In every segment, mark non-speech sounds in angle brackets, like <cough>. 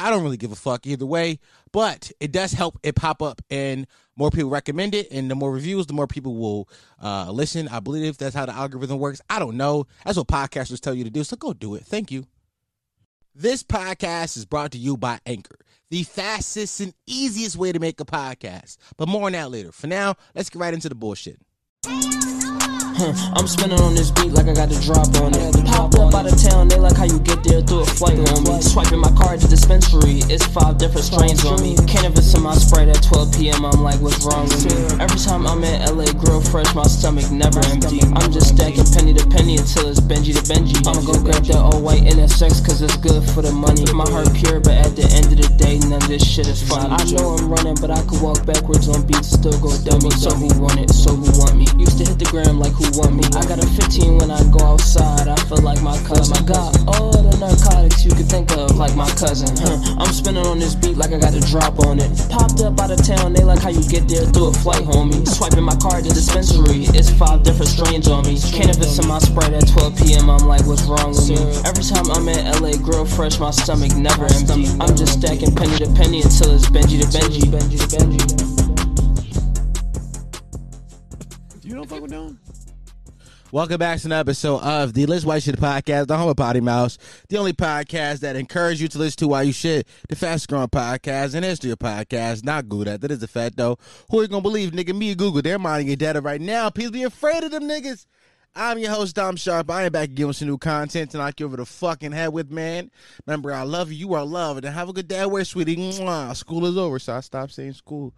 I don't really give a fuck either way, but it does help it pop up and more people recommend it. And the more reviews, the more people will uh, listen. I believe that's how the algorithm works. I don't know. That's what podcasters tell you to do. So go do it. Thank you. This podcast is brought to you by Anchor, the fastest and easiest way to make a podcast. But more on that later. For now, let's get right into the bullshit. <laughs> I'm spinning on this beat like I got a drop on it. Popped up out of town, they like how you get there through a flight on me. Swiping my card at the dispensary, it's five different strains on me. Cannabis in my Sprite at 12 p.m. I'm like, what's wrong with me? Every time I'm in LA, grill fresh, my stomach never empty. I'm just stacking penny to penny until it's Benji to Benji. I'ma go grab that all white NSX cause it's good for the money. My heart pure, but at the end of the day, none of this shit is fun. I know I'm running, but I could walk backwards on beats, still go dummy. So who want it? So who want me? Used to hit the gram like who want me? I got a 15 when I go outside. I feel like my cousin. I got all the narcotics you could think of, like my cousin. Huh. I'm spinning on this beat like I got a drop on it. Popped up out of town, they like how you get there through a flight, homie. Swiping my card at the dispensary, it's five different strains on me. Cannabis in my Sprite at 12 p.m. I'm like, what's wrong with me? Every time I'm in LA, grill fresh, my stomach never empty. I'm just stacking penny to penny until it's Benji to Benji. Benji to Benji. You don't fuck with them? Welcome back to another episode of the Let's White Shit podcast, the home of Potty Mouse, the only podcast that encourages you to listen to why you shit, the fastest growing podcast in history of podcasts. Not good at that is a fact though. Who are you gonna believe, nigga? Me and Google, they're minding your data right now. Please be afraid of them niggas. I'm your host, Dom Sharp. I am back giving some new content to knock you over the fucking head with, man. Remember, I love you. You are loved. And have a good day work, sweetie. Mwah. School is over, so I stopped saying school.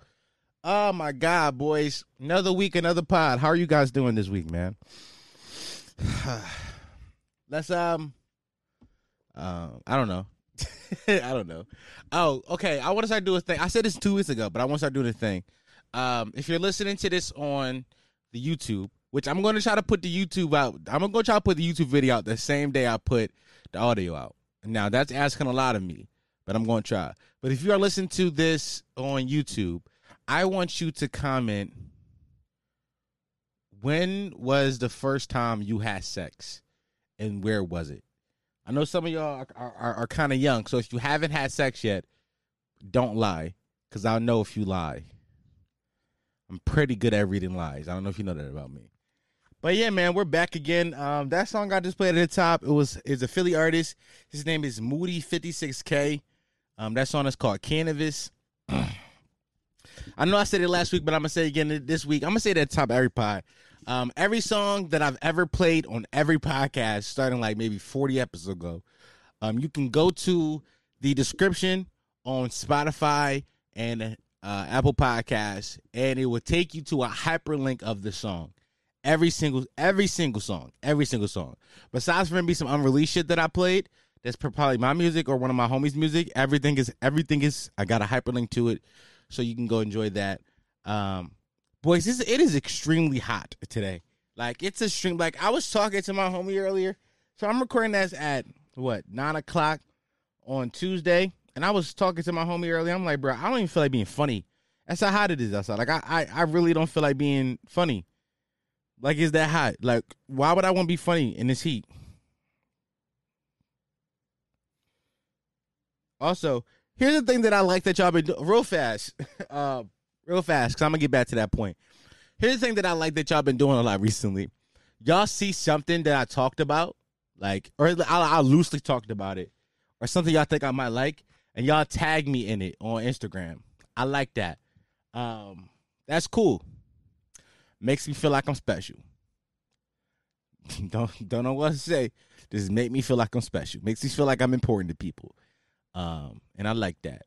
Oh my God, boys. Another week, another pod. How are you guys doing this week, man? <sighs> Let's um um I don't know. <laughs> I don't know. Oh, okay. I want to start doing a thing. I said this two weeks ago, but I want to start doing a thing. Um, if you're listening to this on the YouTube, which I'm going to try to put the YouTube out, I'm going to try to put the YouTube video out the same day I put the audio out. Now that's asking a lot of me, but I'm going to try. But if you are listening to this on YouTube, I want you to comment when was the first time you had sex and where was it? I know some of y'all are, are, are, kind of young, so if you haven't had sex yet, don't lie, because I'll know if you lie. I'm pretty good at reading lies. I don't know if you know that about me. But yeah, man, we're back again. Um, that song I just played at the top, it was is a Philly artist. His name is Moody 56K. Um, that song is called Cannabis. <clears throat> I know I said it last week, but I'm gonna say it again this week. I'm gonna say that top every pod. Um, every song that I've ever played on every podcast, starting like maybe 40 episodes ago, um, you can go to the description on Spotify and uh, Apple Podcasts, and it will take you to a hyperlink of the song. Every single, every single song, every single song. Besides for maybe some unreleased shit that I played, that's probably my music or one of my homies' music. Everything is, everything is. I got a hyperlink to it, so you can go enjoy that. Um, boys, this it is extremely hot today. Like it's a stream. Like I was talking to my homie earlier, so I'm recording this at what nine o'clock on Tuesday, and I was talking to my homie earlier. I'm like, bro, I don't even feel like being funny. That's how hot it is outside. Like I, I, I really don't feel like being funny. Like it's that hot. Like why would I want to be funny in this heat? Also, here's the thing that I like that y'all been doing real fast. <laughs> uh, real fast, because I'm gonna get back to that point. Here's the thing that I like that y'all been doing a lot recently. Y'all see something that I talked about, like, or I, I loosely talked about it, or something y'all think I might like, and y'all tag me in it on Instagram. I like that. Um, that's cool. Makes me feel like I'm special. <laughs> don't don't know what to say. Just make me feel like I'm special. Makes me feel like I'm important to people. Um, and I like that.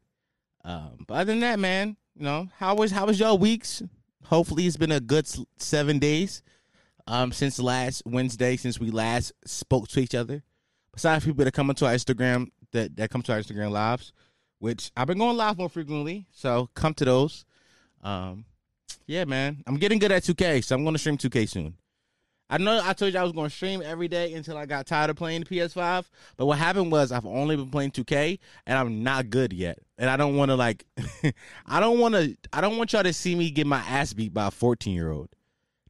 Um, but other than that, man, you know, how was how was your weeks? Hopefully, it's been a good seven days. Um, since last Wednesday, since we last spoke to each other. Besides people that come into our Instagram that that come to our Instagram lives, which I've been going live more frequently. So come to those. Um, yeah, man, I'm getting good at 2K, so I'm going to stream 2K soon. I know I told you I was going to stream every day until I got tired of playing the PS5. But what happened was I've only been playing 2K and I'm not good yet. And I don't want to like <laughs> I don't want to I don't want y'all to see me get my ass beat by a 14-year-old.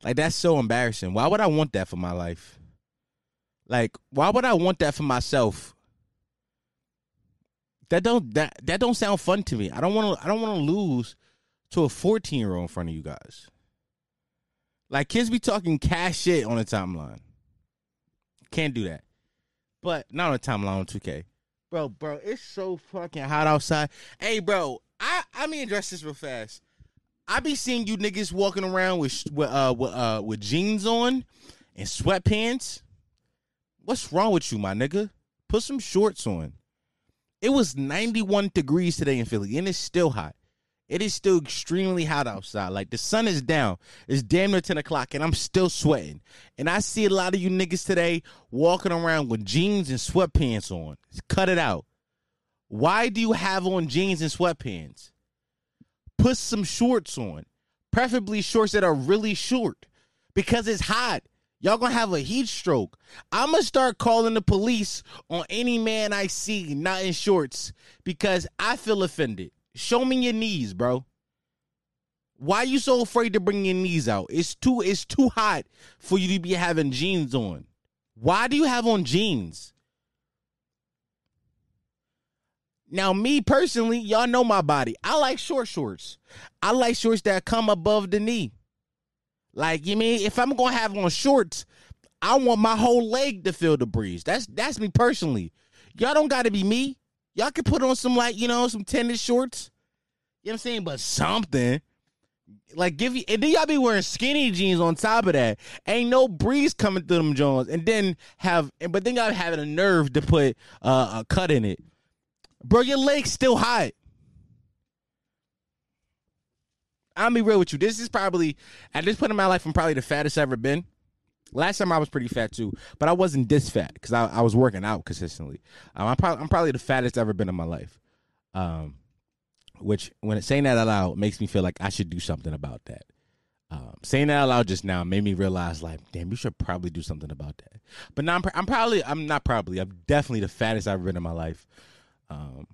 Like that's so embarrassing. Why would I want that for my life? Like why would I want that for myself? That don't that that don't sound fun to me. I don't want to I don't want to lose to a 14-year-old in front of you guys. Like kids be talking cash shit on the timeline. Can't do that. But not on the timeline on 2K. Bro, bro, it's so fucking hot outside. Hey, bro, I I mean address this real fast. I be seeing you niggas walking around with with uh with, uh with jeans on and sweatpants. What's wrong with you, my nigga? Put some shorts on. It was 91 degrees today in Philly, and it's still hot. It is still extremely hot outside. Like the sun is down. It's damn near 10 o'clock and I'm still sweating. And I see a lot of you niggas today walking around with jeans and sweatpants on. Cut it out. Why do you have on jeans and sweatpants? Put some shorts on. Preferably shorts that are really short. Because it's hot. Y'all gonna have a heat stroke. I'm gonna start calling the police on any man I see not in shorts because I feel offended. Show me your knees, bro. Why you so afraid to bring your knees out? It's too it's too hot for you to be having jeans on. Why do you have on jeans? Now, me personally, y'all know my body. I like short shorts. I like shorts that come above the knee. Like, you mean if I'm gonna have on shorts, I want my whole leg to feel the breeze. That's that's me personally. Y'all don't gotta be me. Y'all can put on some like, you know, some tennis shorts. You know what I'm saying? But something. Like give you and then y'all be wearing skinny jeans on top of that. Ain't no breeze coming through them Jones. And then have but then y'all having a nerve to put uh, a cut in it. Bro, your leg's still hot. I'll be real with you. This is probably at this point in my life, I'm probably the fattest I've ever been. Last time I was pretty fat too, but I wasn't this fat because I, I, was working out consistently. Um, I'm, probably, I'm probably the fattest I've ever been in my life. Um, which when saying that out loud makes me feel like I should do something about that. Um, saying that out loud just now made me realize, like, damn, you should probably do something about that. But now I'm, I'm probably, I'm not probably, I'm definitely the fattest I've been in my life. Um,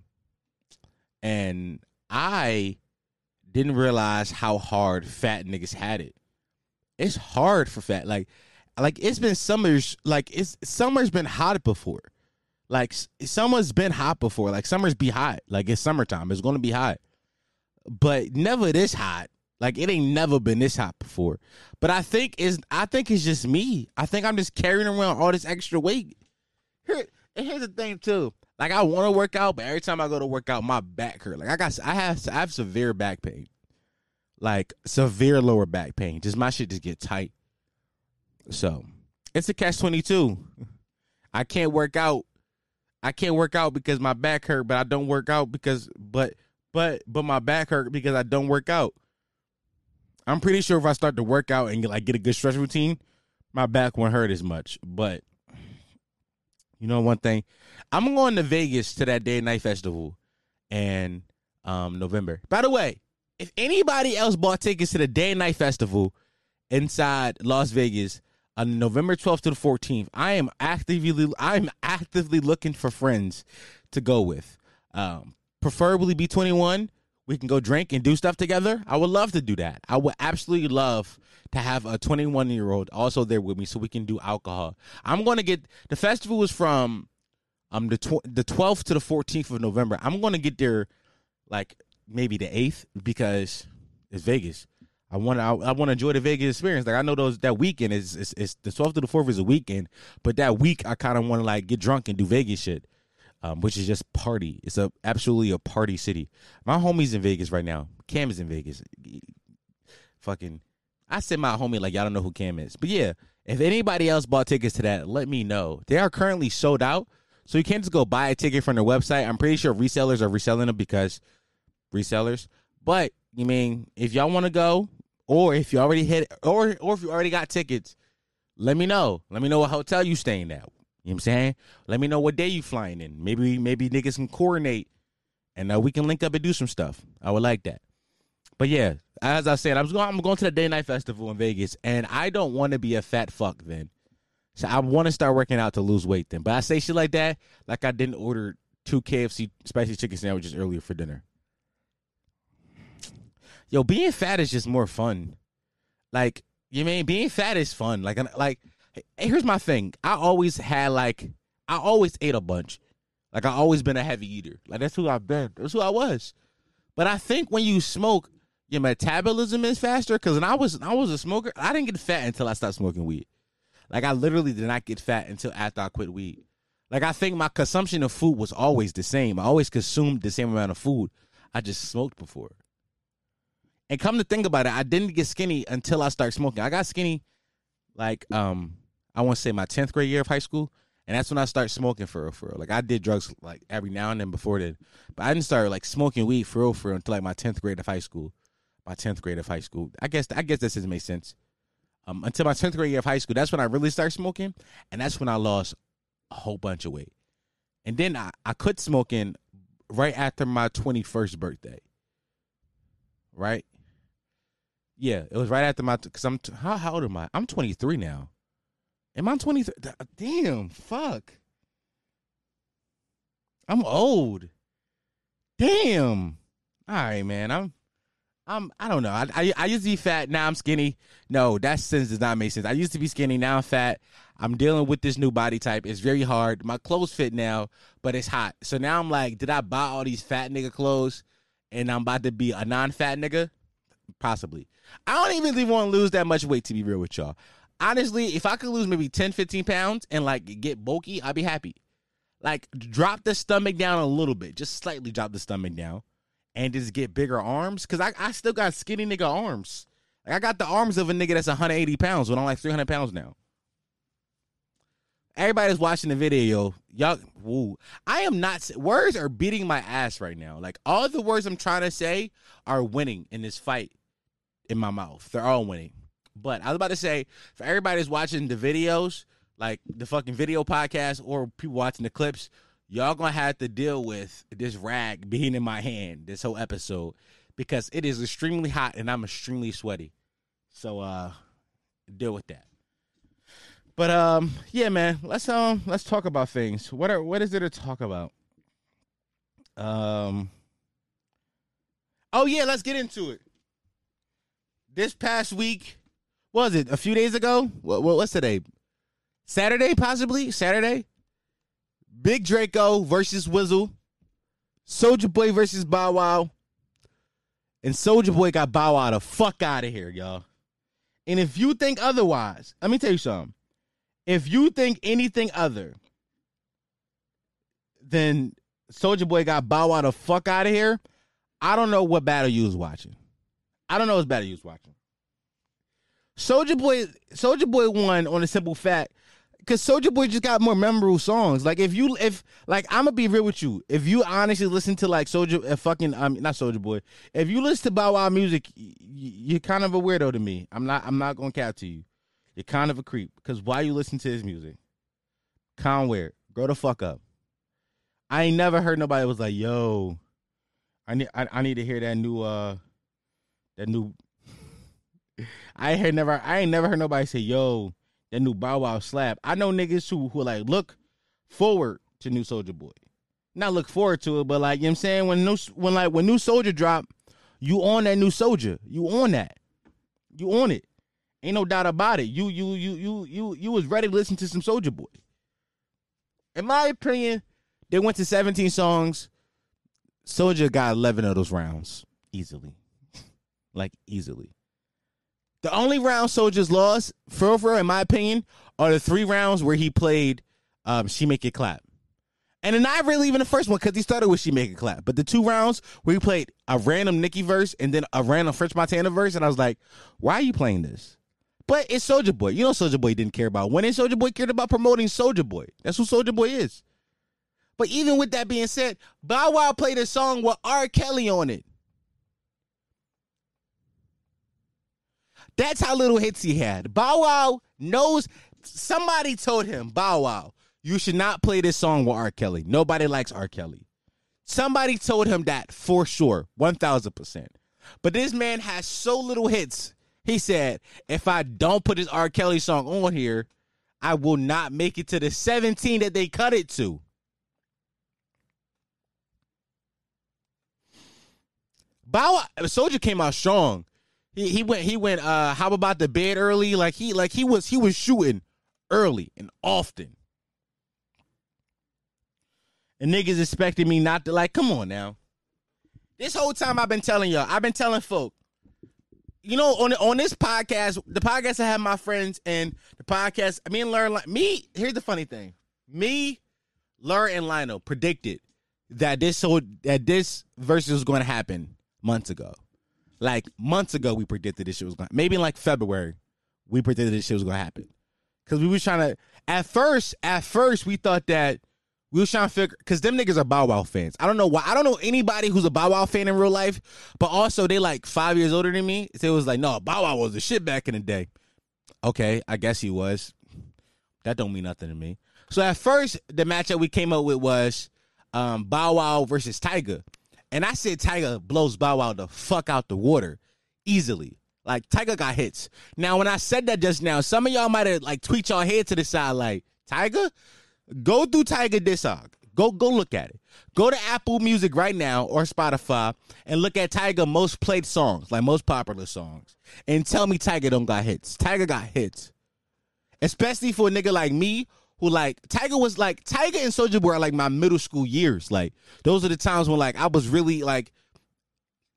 and I didn't realize how hard fat niggas had it. It's hard for fat, like like it's been summers like it's summer's been hot before. Like summer's been hot before. Like summer's be hot. Like it's summertime. It's gonna be hot. But never this hot. Like it ain't never been this hot before. But i think is i think it's just me. I think i'm just carrying around all this extra weight. Here and here's the thing too. Like i want to work out but every time i go to work out my back hurt. Like i got i have i have severe back pain. Like severe lower back pain. Just my shit just get tight so it's a catch twenty two. I can't work out. I can't work out because my back hurt, but I don't work out because but but but my back hurt because I don't work out. I'm pretty sure if I start to work out and like get a good stretch routine, my back won't hurt as much. But you know one thing, I'm going to Vegas to that day and night festival and um November. By the way, if anybody else bought tickets to the day and night festival inside Las Vegas, on November 12th to the 14th. I am actively I'm actively looking for friends to go with. Um, preferably be 21. We can go drink and do stuff together. I would love to do that. I would absolutely love to have a 21 year old also there with me so we can do alcohol. I'm going to get the festival is from um the tw- the 12th to the 14th of November. I'm going to get there like maybe the 8th because it's Vegas. I want to I, I want to enjoy the Vegas experience. Like I know those that weekend is is, is the 12th to the 4th is a weekend, but that week I kind of want to like get drunk and do Vegas shit. Um, which is just party. It's a absolutely a party city. My homie's in Vegas right now. Cam is in Vegas. Fucking, I said my homie like y'all don't know who Cam is, but yeah. If anybody else bought tickets to that, let me know. They are currently sold out, so you can't just go buy a ticket from their website. I'm pretty sure resellers are reselling them because resellers. But you mean if y'all want to go, or if you already hit, or or if you already got tickets, let me know. Let me know what hotel you staying at. You know what I'm saying? Let me know what day you flying in. Maybe maybe niggas can coordinate and uh, we can link up and do some stuff. I would like that. But yeah, as I said, I was going. I'm going to the day night festival in Vegas, and I don't want to be a fat fuck then. So I want to start working out to lose weight then. But I say shit like that, like I didn't order two KFC spicy chicken sandwiches earlier for dinner. Yo, being fat is just more fun. Like you mean being fat is fun. Like like here's my thing. I always had like I always ate a bunch. Like I always been a heavy eater. Like that's who I've been. That's who I was. But I think when you smoke, your metabolism is faster. Cause when I was I was a smoker, I didn't get fat until I stopped smoking weed. Like I literally did not get fat until after I quit weed. Like I think my consumption of food was always the same. I always consumed the same amount of food. I just smoked before. And come to think about it, I didn't get skinny until I started smoking. I got skinny like um I want to say my 10th grade year of high school. And that's when I started smoking for real, for real. Like I did drugs like every now and then before then. But I didn't start like smoking weed for real, for real until like my 10th grade of high school. My 10th grade of high school. I guess I guess this doesn't make sense. Um, until my 10th grade year of high school, that's when I really started smoking. And that's when I lost a whole bunch of weight. And then I, I quit smoking right after my 21st birthday. Right? Yeah, it was right after my because I'm how, how old am I? I'm 23 now. Am I 23? Uh, damn, fuck. I'm old. Damn. All right, man. I'm I'm I don't know. I, I, I used to be fat. Now I'm skinny. No, that sense does not make sense. I used to be skinny. Now I'm fat. I'm dealing with this new body type. It's very hard. My clothes fit now, but it's hot. So now I'm like, did I buy all these fat nigga clothes, and I'm about to be a non-fat nigga? Possibly. I don't even really want to lose that much weight to be real with y'all. Honestly, if I could lose maybe 10, 15 pounds and like get bulky, I'd be happy. Like drop the stomach down a little bit, just slightly drop the stomach down, and just get bigger arms. Cause I, I still got skinny nigga arms. Like I got the arms of a nigga that's 180 pounds when I'm like 300 pounds now. Everybody's watching the video, y'all. Woo. I am not. Words are beating my ass right now. Like all the words I'm trying to say are winning in this fight in my mouth. They're all winning. But I was about to say, for everybody that's watching the videos, like the fucking video podcast or people watching the clips, y'all gonna have to deal with this rag being in my hand this whole episode because it is extremely hot and I'm extremely sweaty. So uh deal with that. But um yeah man, let's um let's talk about things. What are what is there to talk about? Um Oh yeah, let's get into it. This past week, was it a few days ago? What, what what's today? Saturday, possibly Saturday. Big Draco versus Wizzle, Soulja Boy versus Bow Wow, and Soulja Boy got Bow Wow the fuck out of here, y'all. And if you think otherwise, let me tell you something. If you think anything other than Soulja Boy got Bow Wow the fuck out of here, I don't know what battle you was watching. I don't know what better you was watching. Soulja Boy, Soulja Boy won on a simple fact because Soulja Boy just got more memorable songs. Like if you if like I'm gonna be real with you, if you honestly listen to like Soulja uh, fucking um, not Soulja Boy, if you listen to Bow Wow music, y- you're kind of a weirdo to me. I'm not. I'm not gonna cap to you. You're kind of a creep because why you listen to his music? Weird. Grow the fuck up. I ain't never heard nobody was like, "Yo, I need I, I need to hear that new uh that new." I heard never. I ain't never heard nobody say, "Yo, that new Bow Wow slap." I know niggas who who like look forward to new Soulja Boy. Not look forward to it, but like you know what I'm saying when new when like when new Soulja drop, you on that new Soulja. You on that. You on it. Ain't no doubt about it. You you you you you you was ready to listen to some Soulja Boy. In my opinion, they went to 17 songs. Soulja got 11 of those rounds easily. Like easily. The only round Soulja's lost, for real, in my opinion, are the three rounds where he played um, She Make It Clap. And not really even the first one because he started with She Make It Clap. But the two rounds where he played a random Nicki verse and then a random French Montana verse, and I was like, why are you playing this? But it's Soulja Boy. You know Soulja Boy didn't care about winning. Soulja Boy cared about promoting Soulja Boy. That's who Soulja Boy is. But even with that being said, Bow Wow played a song with R. Kelly on it. That's how little hits he had. Bow Wow knows somebody told him, Bow Wow, you should not play this song with R. Kelly. Nobody likes R. Kelly. Somebody told him that for sure, 1000%. But this man has so little hits. He said, if I don't put this R. Kelly song on here, I will not make it to the 17 that they cut it to. Bow Wow, Soulja came out strong. He he went he went uh how about the bed early? Like he like he was he was shooting early and often. And niggas expecting me not to like, come on now. This whole time I've been telling y'all, I've been telling folk, you know, on on this podcast, the podcast I have my friends and the podcast, I mean, learn me. Here's the funny thing: me, Lur, and Lionel predicted that this so that this versus was going to happen months ago. Like months ago, we predicted this shit was going. to Maybe in like February, we predicted this shit was going to happen because we was trying to. At first, at first, we thought that we was trying to figure because them niggas are Bow Wow fans. I don't know why. I don't know anybody who's a Bow Wow fan in real life, but also they like five years older than me. So it was like, no, Bow Wow was the shit back in the day. Okay, I guess he was. That don't mean nothing to me. So at first, the matchup we came up with was um, Bow Wow versus Tyga, and I said Tyga blows Bow Wow the fuck out the water easily. Like Tyga got hits. Now, when I said that just now, some of y'all might have like tweet y'all head to the side like Tyga, Go through Tyga Discog. Go go look at it. Go to Apple Music right now or Spotify and look at Tyga most played songs, like most popular songs, and tell me Tyga don't got hits. Tyga got hits, especially for a nigga like me who like Tyga was like Tyga and Soulja Boy are like my middle school years. Like those are the times when like I was really like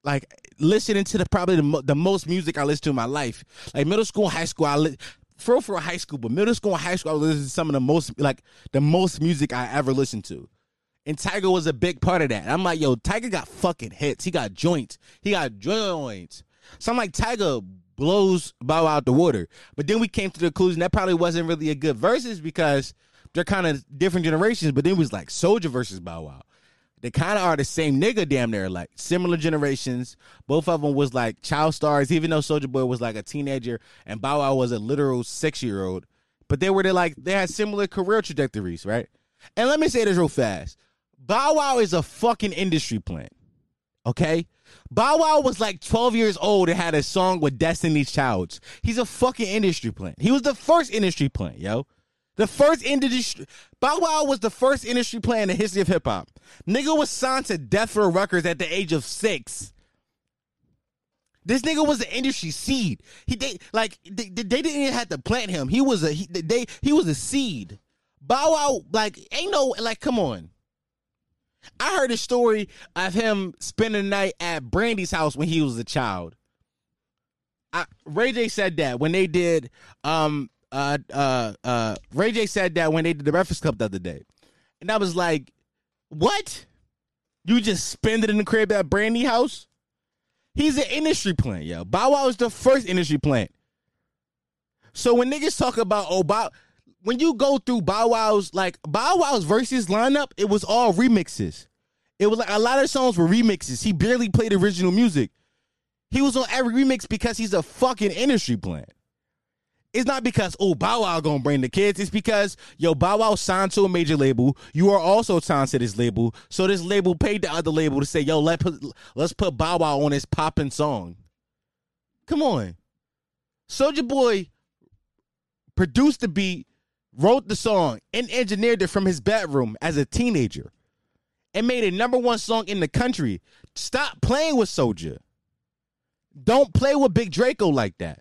like listening to the probably the, the most music I listened to in my life. Like middle school, high school, I li- for for high school, but middle school and high school, I was listening to some of the most like the most music I ever listened to. And Tyga was a big part of that. I'm like, yo, Tyga got fucking hits. He got joints. He got joints. So I'm like, Tyga blows Bow Wow out the water. But then we came to the conclusion that probably wasn't really a good versus because they're kind of different generations. But then it was like Soulja versus Bow Wow. They kind of are the same nigga, damn near like similar generations. Both of them was like child stars, even though Soulja Boy was like a teenager and Bow Wow was a literal six year old. But they were they like they had similar career trajectories, right? And let me say this real fast: Bow Wow is a fucking industry plant. Okay, Bow Wow was like 12 years old and had a song with Destiny's Child. He's a fucking industry plant. He was the first industry plant, yo. The first industry Bow Wow was the first industry plant in the history of hip hop. Nigga was signed to Death Row Records at the age of six. This nigga was an industry seed. He they like they, they didn't even have to plant him. He was a he, they he was a seed. Bow Wow like ain't no like come on. I heard a story of him spending the night at Brandy's house when he was a child. I, Ray J said that when they did um uh uh uh Ray J said that when they did the Breakfast Club the other day. And I was like, What? You just spend it in the crib at Brandy house? He's an industry plant, yo. Bow Wow is the first industry plant. So when niggas talk about oh Bow when you go through Bow Wow's like Bow Wow's versus lineup, it was all remixes. It was like a lot of songs were remixes. He barely played original music. He was on every remix because he's a fucking industry plant. It's not because oh Bow Wow gonna bring the kids. It's because yo Bow Wow signed to a major label. You are also signed to this label, so this label paid the other label to say yo let put let's put Bow Wow on this popping song. Come on, Soulja Boy produced the beat, wrote the song, and engineered it from his bedroom as a teenager, and made a number one song in the country. Stop playing with Soulja. Don't play with Big Draco like that.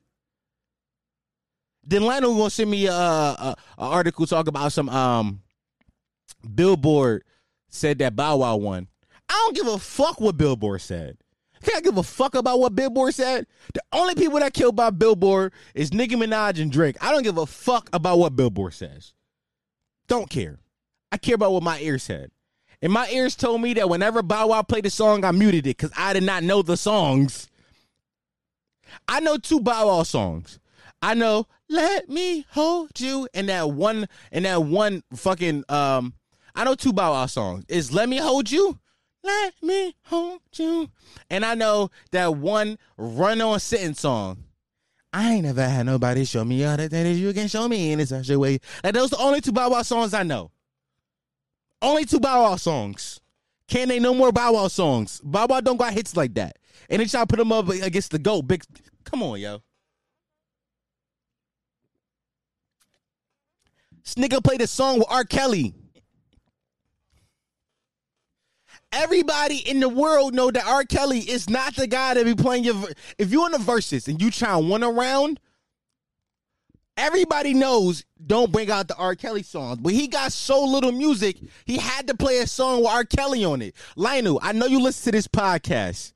Then Lionel gonna send me a, a, a article talk about some um Billboard said that Bow Wow won. I don't give a fuck what Billboard said. Can I give a fuck about what Billboard said? The only people that killed by Billboard is Nicki Minaj and Drake. I don't give a fuck about what Billboard says. Don't care. I care about what my ears said. And my ears told me that whenever Bow Wow played a song, I muted it because I did not know the songs. I know two Bow Wow songs. I know "Let Me Hold You" and that one and that one fucking um. I know two Bow Wow songs. Is "Let Me Hold You," "Let Me Hold You," and I know that one "Run On Sitting" song. I ain't never had nobody show me the things you can show me in such a way. Like those the only two Bow Wow songs I know. Only two Bow Wow songs. Can they no more Bow Wow songs. Bow Wow don't got hits like that. And then y'all put them up against the GOAT. Big, come on, yo. This nigga played a song with R. Kelly. Everybody in the world know that R. Kelly is not the guy to be playing your. If you in the verses and you try one around, everybody knows don't bring out the R. Kelly songs. But he got so little music, he had to play a song with R. Kelly on it. Lionel, I know you listen to this podcast.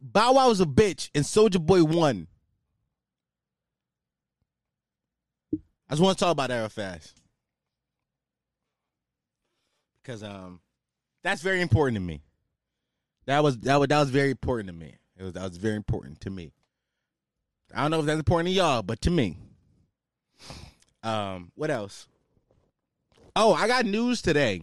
Bow Wow was a bitch and Soulja Boy won. I just want to talk about that real fast. Because um that's very important to me. That was that was that was very important to me. It was that was very important to me. I don't know if that's important to y'all, but to me. Um, what else? Oh, I got news today.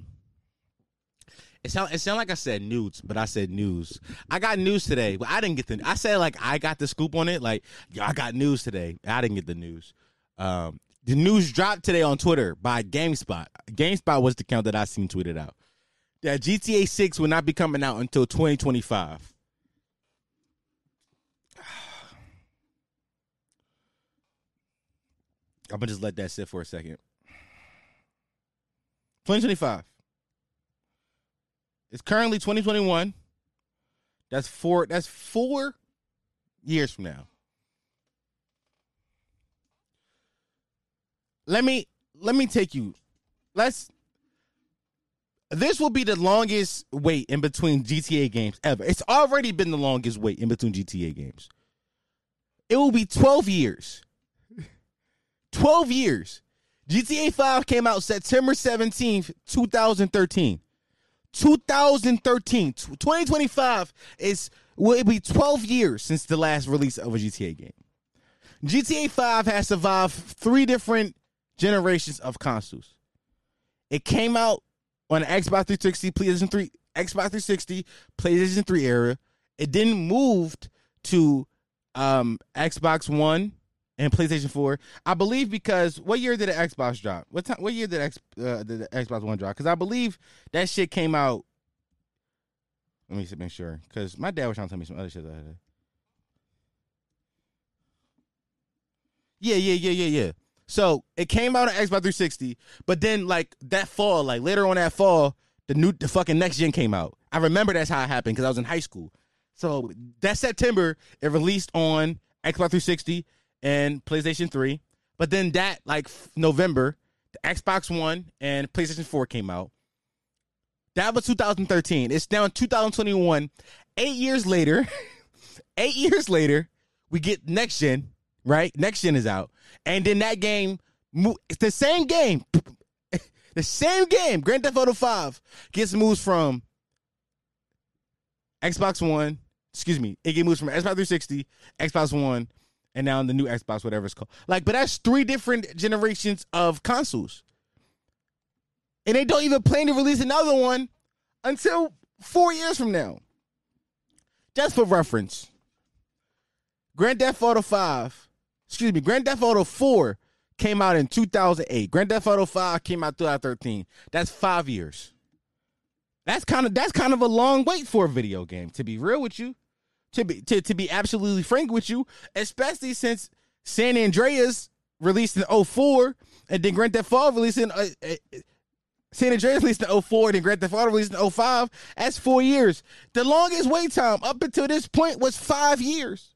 It sound it sound like I said nudes, but I said news. I got news today, but I didn't get the. I said like I got the scoop on it. Like yo, I got news today. I didn't get the news. Um, the news dropped today on Twitter by GameSpot. GameSpot was the count that I seen tweeted out that GTA 6 will not be coming out until 2025. <sighs> I'm gonna just let that sit for a second. 2025. It's currently 2021. That's four. That's four years from now. Let me let me take you. Let's. This will be the longest wait in between GTA games ever. It's already been the longest wait in between GTA games. It will be 12 years. <laughs> 12 years. GTA 5 came out September 17th, 2013. 2013. 2025 is will it be 12 years since the last release of a GTA game. GTA 5 has survived three different generations of consoles. It came out on Xbox 360, PlayStation 3, Xbox 360, PlayStation 3 era. It then moved to um, Xbox One and PlayStation 4. I believe because what year did the Xbox drop? What time? What year did, X, uh, did the Xbox One drop? Because I believe that shit came out. Let me make sure. Because my dad was trying to tell me some other shit. That I had. Yeah, yeah, yeah, yeah, yeah. So it came out on Xbox 360, but then like that fall, like later on that fall, the new the fucking next gen came out. I remember that's how it happened because I was in high school. So that September, it released on Xbox 360 and PlayStation 3. But then that like November, the Xbox One and PlayStation 4 came out. That was 2013. It's now 2021. Eight years later, <laughs> eight years later, we get next gen, right? Next gen is out. And then that game, it's the same game. <laughs> the same game, Grand Theft Auto 5, gets moves from Xbox One, excuse me, it gets moves from Xbox 360, Xbox One, and now the new Xbox, whatever it's called. Like, but that's three different generations of consoles. And they don't even plan to release another one until four years from now. Just for reference, Grand Theft Auto 5, excuse me, Grand Theft Auto 4 came out in 2008. Grand Theft Auto 5 came out 2013. That's five years. That's kind of that's kind of a long wait for a video game. To be real with you, to be to, to be absolutely frank with you, especially since San Andreas released in 04 and then Grand Theft Auto released in uh, uh, San Andreas released in 04 and then Grand Theft Auto released in 05. That's four years. The longest wait time up until this point was five years.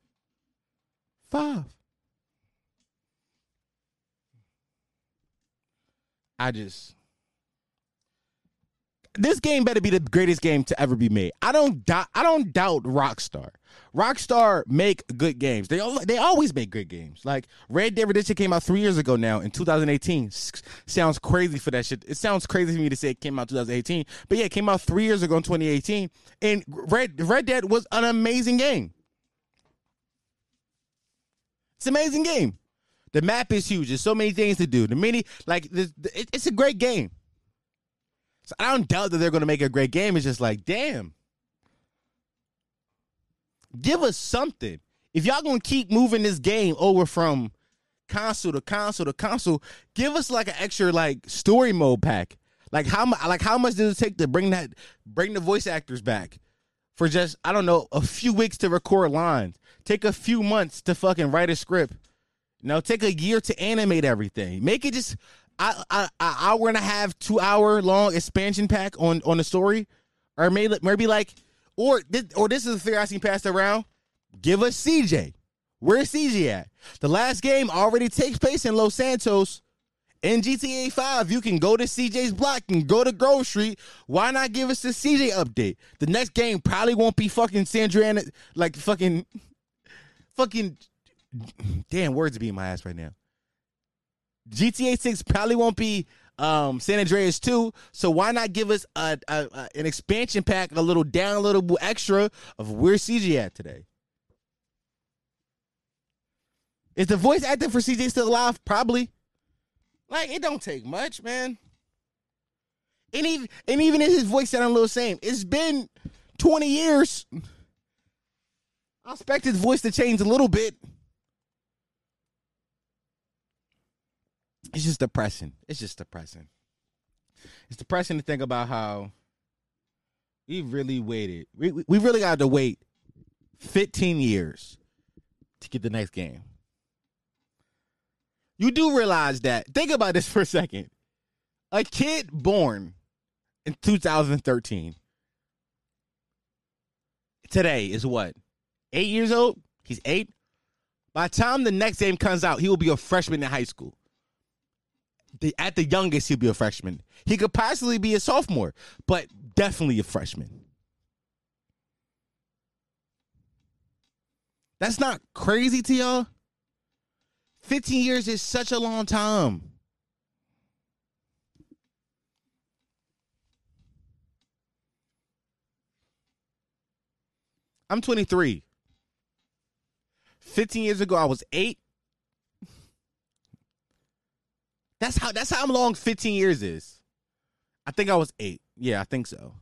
Five. I just this game better be the greatest game to ever be made. I don't doubt. I don't doubt Rockstar. Rockstar make good games. They they always make good games. Like Red Dead Redemption came out three years ago now in 2018. S- sounds crazy for that shit. It sounds crazy for me to say it came out 2018, but yeah, it came out three years ago in 2018. And Red Red Dead was an amazing game. It's an amazing game. The map is huge. There's so many things to do. The mini like it's a great game. So I don't doubt that they're going to make a great game. It's just like, damn. Give us something. If y'all going to keep moving this game over from console to console to console, give us like an extra like story mode pack. Like how like how much does it take to bring that bring the voice actors back for just I don't know a few weeks to record lines, take a few months to fucking write a script, know, take a year to animate everything, make it just I I a hour and a half, two hour long expansion pack on on the story, or maybe maybe like or this, or this is a theory I seen passed around. Give us CJ. Where's CJ at? The last game already takes place in Los Santos. In GTA 5, you can go to CJ's block and go to Grove Street. Why not give us a CJ update? The next game probably won't be fucking Sandra and like fucking <laughs> fucking damn words be in my ass right now. GTA 6 probably won't be um San Andreas 2, so why not give us a, a, a an expansion pack, a little downloadable extra of where CJ at today? Is the voice actor for CJ still alive? Probably. Like it don't take much, man. And even and even if his voice sound a little same, it's been 20 years. I expect his voice to change a little bit. It's just depressing. It's just depressing. It's depressing to think about how we really waited. We we really got to wait 15 years to get the next game. You do realize that. Think about this <laughs> for a second. A kid born in 2013 today is what? Eight years old? He's eight. By the time the next game comes out, he will be a freshman in high school. At the youngest, he'll be a freshman. He could possibly be a sophomore, but definitely a freshman. That's not crazy to y'all? 15 years is such a long time. I'm 23. 15 years ago, I was eight. That's how that's how long 15 years is. I think I was eight. Yeah, I think so.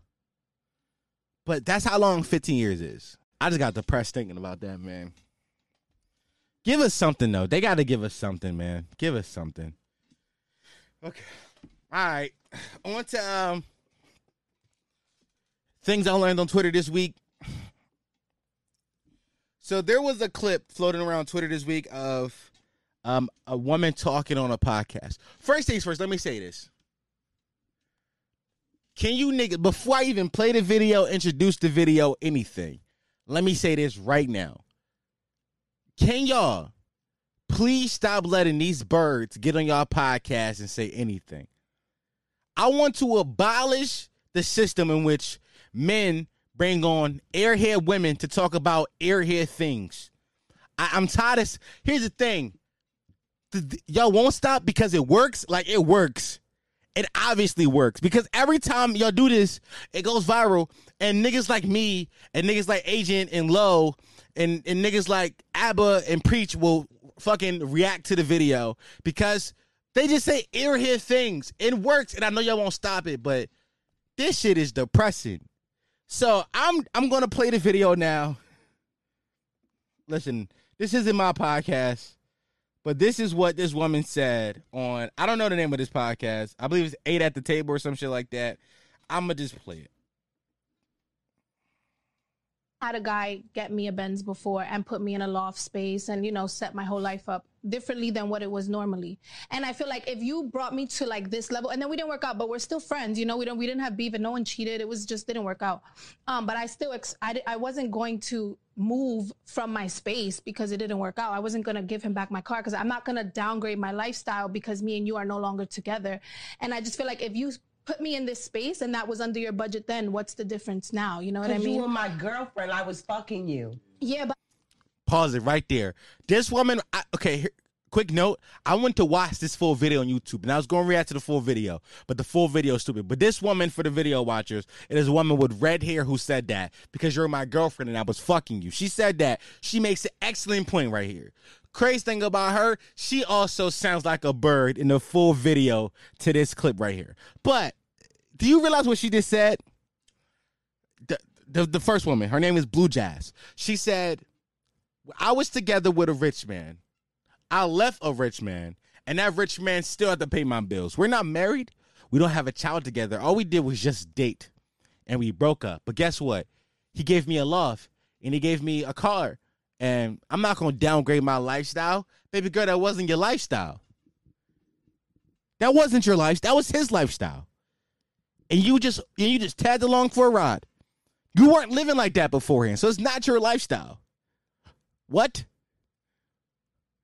But that's how long 15 years is. I just got depressed thinking about that, man. Give us something though. They got to give us something, man. Give us something. Okay. All right. On to um things I learned on Twitter this week. So there was a clip floating around Twitter this week of um a woman talking on a podcast. First things first, let me say this. Can you nigga before I even play the video, introduce the video, anything? Let me say this right now. Can y'all please stop letting these birds get on y'all podcast and say anything? I want to abolish the system in which men bring on airhead women to talk about airhead things. I, I'm tired of. Here's the thing, th- th- y'all won't stop because it works. Like it works. It obviously works because every time y'all do this, it goes viral, and niggas like me and niggas like Agent and Low and and niggas like Aba and Preach will fucking react to the video because they just say airhead things. It works, and I know y'all won't stop it, but this shit is depressing. So I'm I'm gonna play the video now. Listen, this isn't my podcast, but this is what this woman said on I don't know the name of this podcast. I believe it's eight at the table or some shit like that. I'ma just play it. had a guy get me a Benz before and put me in a loft space and you know set my whole life up differently than what it was normally. And I feel like if you brought me to like this level and then we didn't work out, but we're still friends, you know, we don't we didn't have beef and no one cheated. It was just didn't work out. Um, but I still ex- I, I wasn't going to move from my space because it didn't work out. I wasn't going to give him back my car because I'm not going to downgrade my lifestyle because me and you are no longer together. And I just feel like if you put me in this space and that was under your budget then what's the difference now you know what i mean you were my girlfriend. I was fucking you. yeah but Pause it right there. This woman, I, okay, here, quick note. I went to watch this full video on YouTube and I was going to react to the full video, but the full video is stupid. But this woman, for the video watchers, it is a woman with red hair who said that because you're my girlfriend and I was fucking you. She said that. She makes an excellent point right here. Crazy thing about her, she also sounds like a bird in the full video to this clip right here. But do you realize what she just said? The, the, the first woman, her name is Blue Jazz. She said, I was together with a rich man. I left a rich man, and that rich man still had to pay my bills. We're not married. We don't have a child together. All we did was just date, and we broke up. But guess what? He gave me a love, and he gave me a car. And I'm not gonna downgrade my lifestyle, baby girl. That wasn't your lifestyle. That wasn't your life. That was his lifestyle. And you just and you just tagged along for a ride. You weren't living like that beforehand, so it's not your lifestyle. What?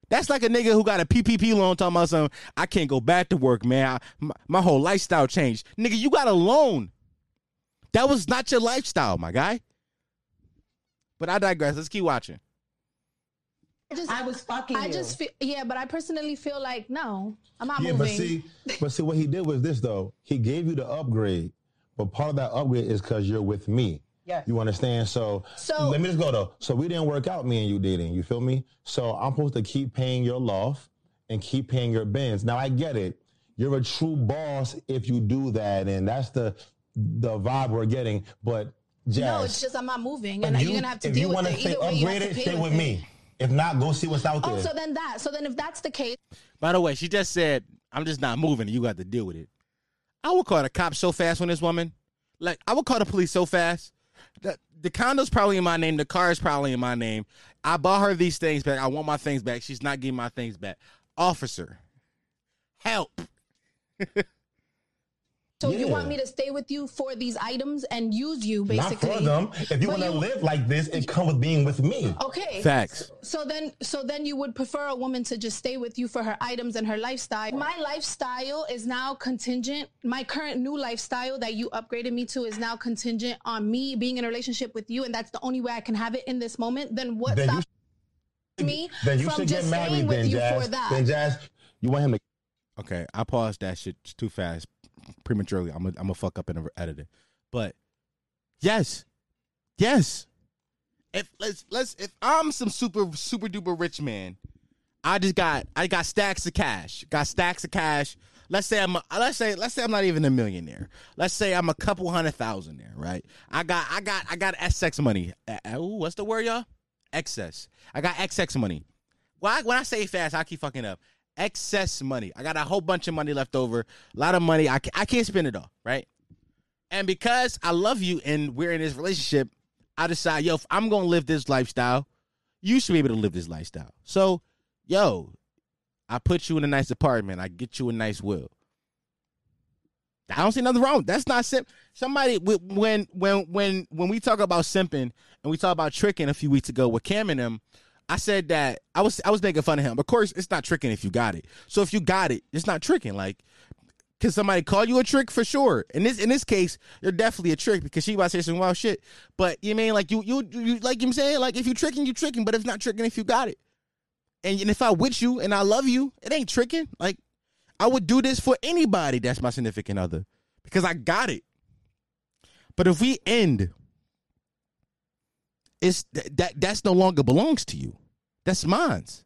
That's like a nigga who got a PPP loan talking about something. I can't go back to work, man. I, my, my whole lifestyle changed. Nigga, you got a loan. That was not your lifestyle, my guy. But I digress. Let's keep watching. I just, I was fucking I you. just feel, yeah, but I personally feel like no, I'm not Yeah, moving. but see, <laughs> but see what he did was this though. He gave you the upgrade, but part of that upgrade is because you're with me. Yes. You understand? So, So- let me just go though. So we didn't work out, me and you dating. You feel me? So I'm supposed to keep paying your loft and keep paying your bins. Now I get it. You're a true boss if you do that, and that's the the vibe we're getting. But Jazz, no, it's just I'm not moving, and if you're gonna have to deal you with wanna it. stay Either way, you have to upgraded, pay stay with it. me. If not, go see what's out oh, there. Oh, so then that. So then, if that's the case, By the way, she just said, I'm just not moving you got to deal with it. I would call the cops so fast on this woman. Like, I would call the police so fast. The, condo's probably in my name. The car is probably in my name. I bought her these things back. I want my things back. She's not getting my things back. Officer, help. <laughs> so you want me to stay with you for these items and use you basically? not basically? for them. If you want to you- live like this, it comes with being with me. Okay. Facts. So then, so then you would prefer a woman to just stay with you for her items and her lifestyle. My lifestyle is now contingent. My current new lifestyle that you upgraded me to is now contingent on me being in a relationship with you, and that's the only way I can have it in this moment. Then what Then you stops me Then you from should get just staying married. with Then you Jazz. for that? Then Jazz, you want him to Okay, I paused that shit too fast, prematurely. I'm gonna I'm fuck up in the editing, but yes, yes. If let's let's if I'm some super super duper rich man, I just got I got stacks of cash, got stacks of cash. Let's say I'm a, let's say let's say I'm not even a millionaire. Let's say I'm a couple hundred thousand there, right? I got I got I got SX money. Ooh, what's the word, y'all? Excess. I got XX money. I, when I say fast, I keep fucking up. Excess money. I got a whole bunch of money left over. A lot of money. I, I can't spend it all, right? And because I love you and we're in this relationship, I decide, yo, if I'm going to live this lifestyle, you should be able to live this lifestyle. So, yo, I put you in a nice apartment. I get you a nice will. I don't see nothing wrong. That's not simp. Somebody when when when when we talk about simping and we talk about tricking a few weeks ago with Cam and them, I said that I was I was making fun of him. Of course, it's not tricking if you got it. So if you got it, it's not tricking. Like, can somebody call you a trick for sure? In this in this case, you're definitely a trick because she about to say some wild shit. But you mean like you you you like I'm saying like if you tricking, you tricking. But if not tricking, if you got it, and, and if I with you and I love you, it ain't tricking. Like I would do this for anybody that's my significant other because I got it. But if we end, it's th- that that's no longer belongs to you. That's mine's.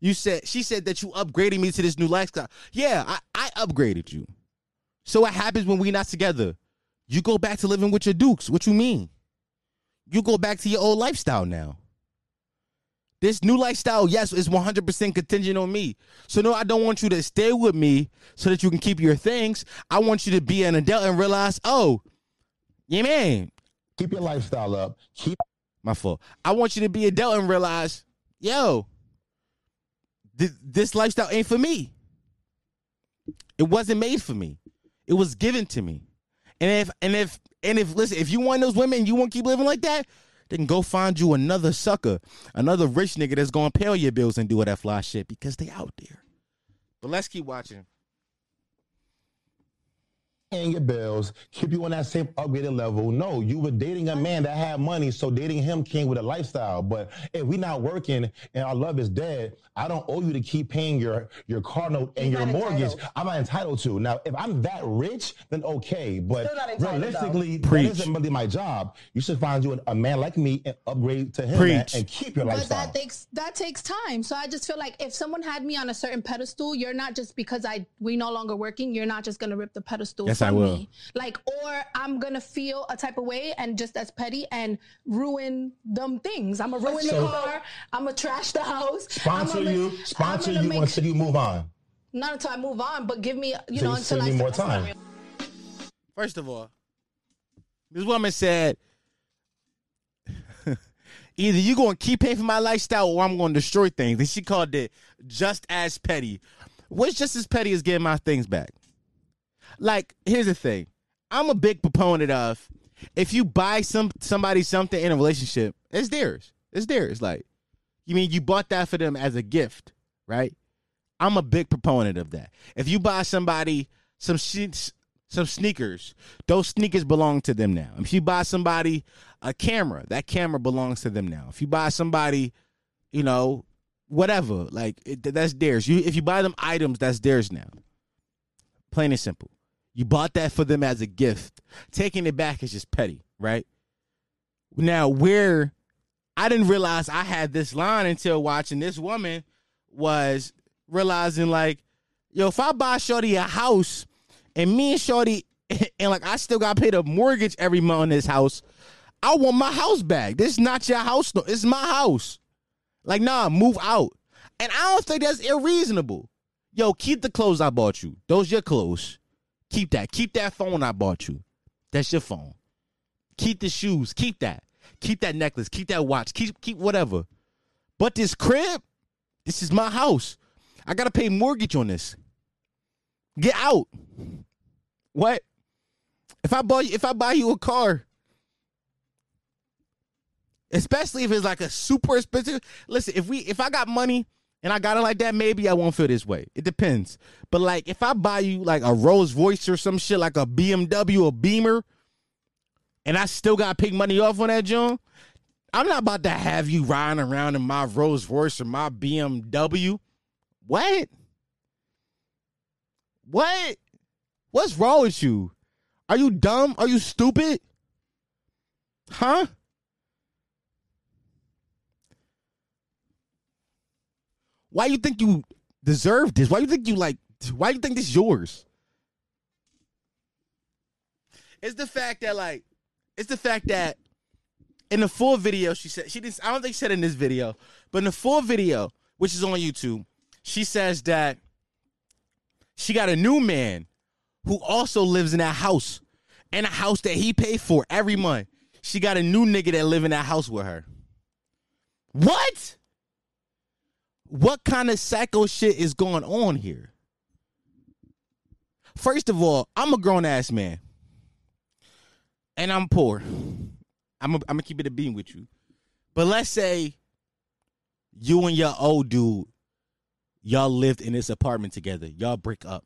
You said she said that you upgraded me to this new lifestyle. Yeah, I, I upgraded you. So what happens when we not together? You go back to living with your dukes. What you mean? You go back to your old lifestyle now. This new lifestyle, yes, is 100% contingent on me. So, no, I don't want you to stay with me so that you can keep your things. I want you to be an adult and realize, oh, yeah, man, keep your lifestyle up. Keep my fault. I want you to be a adult and realize, yo, th- this lifestyle ain't for me. It wasn't made for me. It was given to me. And if and if and if listen, if you want those women you want to keep living like that, then go find you another sucker, another rich nigga that's gonna pay your bills and do all that fly shit because they out there. But let's keep watching. Paying your bills, keep you on that same upgraded level. No, you were dating a man that had money, so dating him came with a lifestyle. But if we not working and our love is dead, I don't owe you to keep paying your your car note and You're your mortgage. entitled. I'm not entitled to. Now, if I'm that rich, then okay. But Still not entitled, realistically, Preach. that isn't really my job. You should find you a, a man like me and upgrade to him Preach. and, and keep your But lifestyle. But that takes that takes time. So I just feel like if someone had me on a certain pedestal, you're not just because I we no longer working, you're not just gonna rip the pedestal Yes, from I will. me. Like, or I'm gonna feel a type of way and just as petty and ruin them things. I'm gonna ruin So- the car. I'm gonna trash the house. sponsor I'ma- you, I'm sponsor you make- until you move on. Not until I move on, but give me, you So know, until still I more start- time. First of all, this woman said, <laughs> either you going to keep paying for my lifestyle or I'm going to destroy things. And she called it just as petty. What's just as petty as getting my things back? Like, here's the thing. I'm a big proponent of if you buy some somebody something in a relationship, it's theirs. It's theirs. Like, you mean you bought that for them as a gift, right? I'm a big proponent of that. If you buy somebody some some sneakers, those sneakers belong to them now. If you buy somebody a camera, that camera belongs to them now. If you buy somebody, you know, whatever, like it, that's theirs. You if you buy them items, that's theirs now. Plain and simple. You bought that for them as a gift. Taking it back is just petty, right? Now, where I didn't realize I had this line until watching this woman was realizing like, yo, if I buy Shorty a house and me and Shorty <laughs> and like I still got paid a mortgage every month on this house, I want my house back. This is not your house, no. It's my house. Like, nah, move out. And I don't think that's irreasonable. Yo, keep the clothes I bought you. Those your clothes. Keep that. Keep that phone I bought you. That's your phone. Keep the shoes. Keep that. Keep that necklace. Keep that watch. Keep keep whatever. But this crib, this is my house. I gotta pay mortgage on this. Get out. What? If I buy if I buy you a car, especially if it's like a super expensive. Listen, if we if I got money and I got it like that, maybe I won't feel this way. It depends. But like if I buy you like a Rolls Royce or some shit like a BMW or Beamer, and I still got to pick money off on that John, I'm not about to have you riding around in my Rolls Royce or my BMW. What? What? What's wrong with you? Are you dumb? Are you stupid? Huh? Why you think you deserve this? Why you think you like why you think this is yours? It's the fact that like it's the fact that in the full video she said she didn't I don't think she said in this video, but in the full video, which is on YouTube, she says that she got a new man who also lives in that house and a house that he paid for every month. She got a new nigga that live in that house with her. What? What kind of psycho shit is going on here? First of all, I'm a grown ass man. And I'm poor. I'm I'm gonna keep it a beam with you. But let's say you and your old dude, y'all lived in this apartment together. Y'all break up.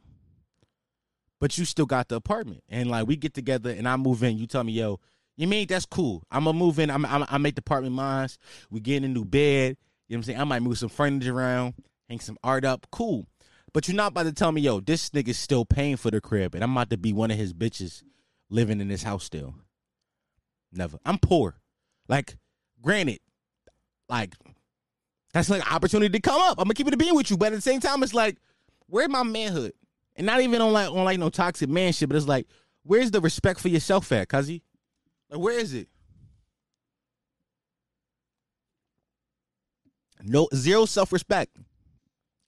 But you still got the apartment. And like we get together and I move in, you tell me, yo, you mean that's cool. I'm gonna move in, I'm, I'm I make the apartment mine. We get in a new bed. You know what I'm saying? I might move some furniture around, hang some art up. Cool. But you're not about to tell me, yo, this nigga's still paying for the crib and I'm about to be one of his bitches living in this house still. Never. I'm poor. Like, granted, like, that's like an opportunity to come up. I'm gonna keep it being with you, but at the same time, it's like, where's my manhood? And not even on like on like no toxic man shit, but it's like, where's the respect for yourself at, cuzzy? Like, where is it? No zero self respect.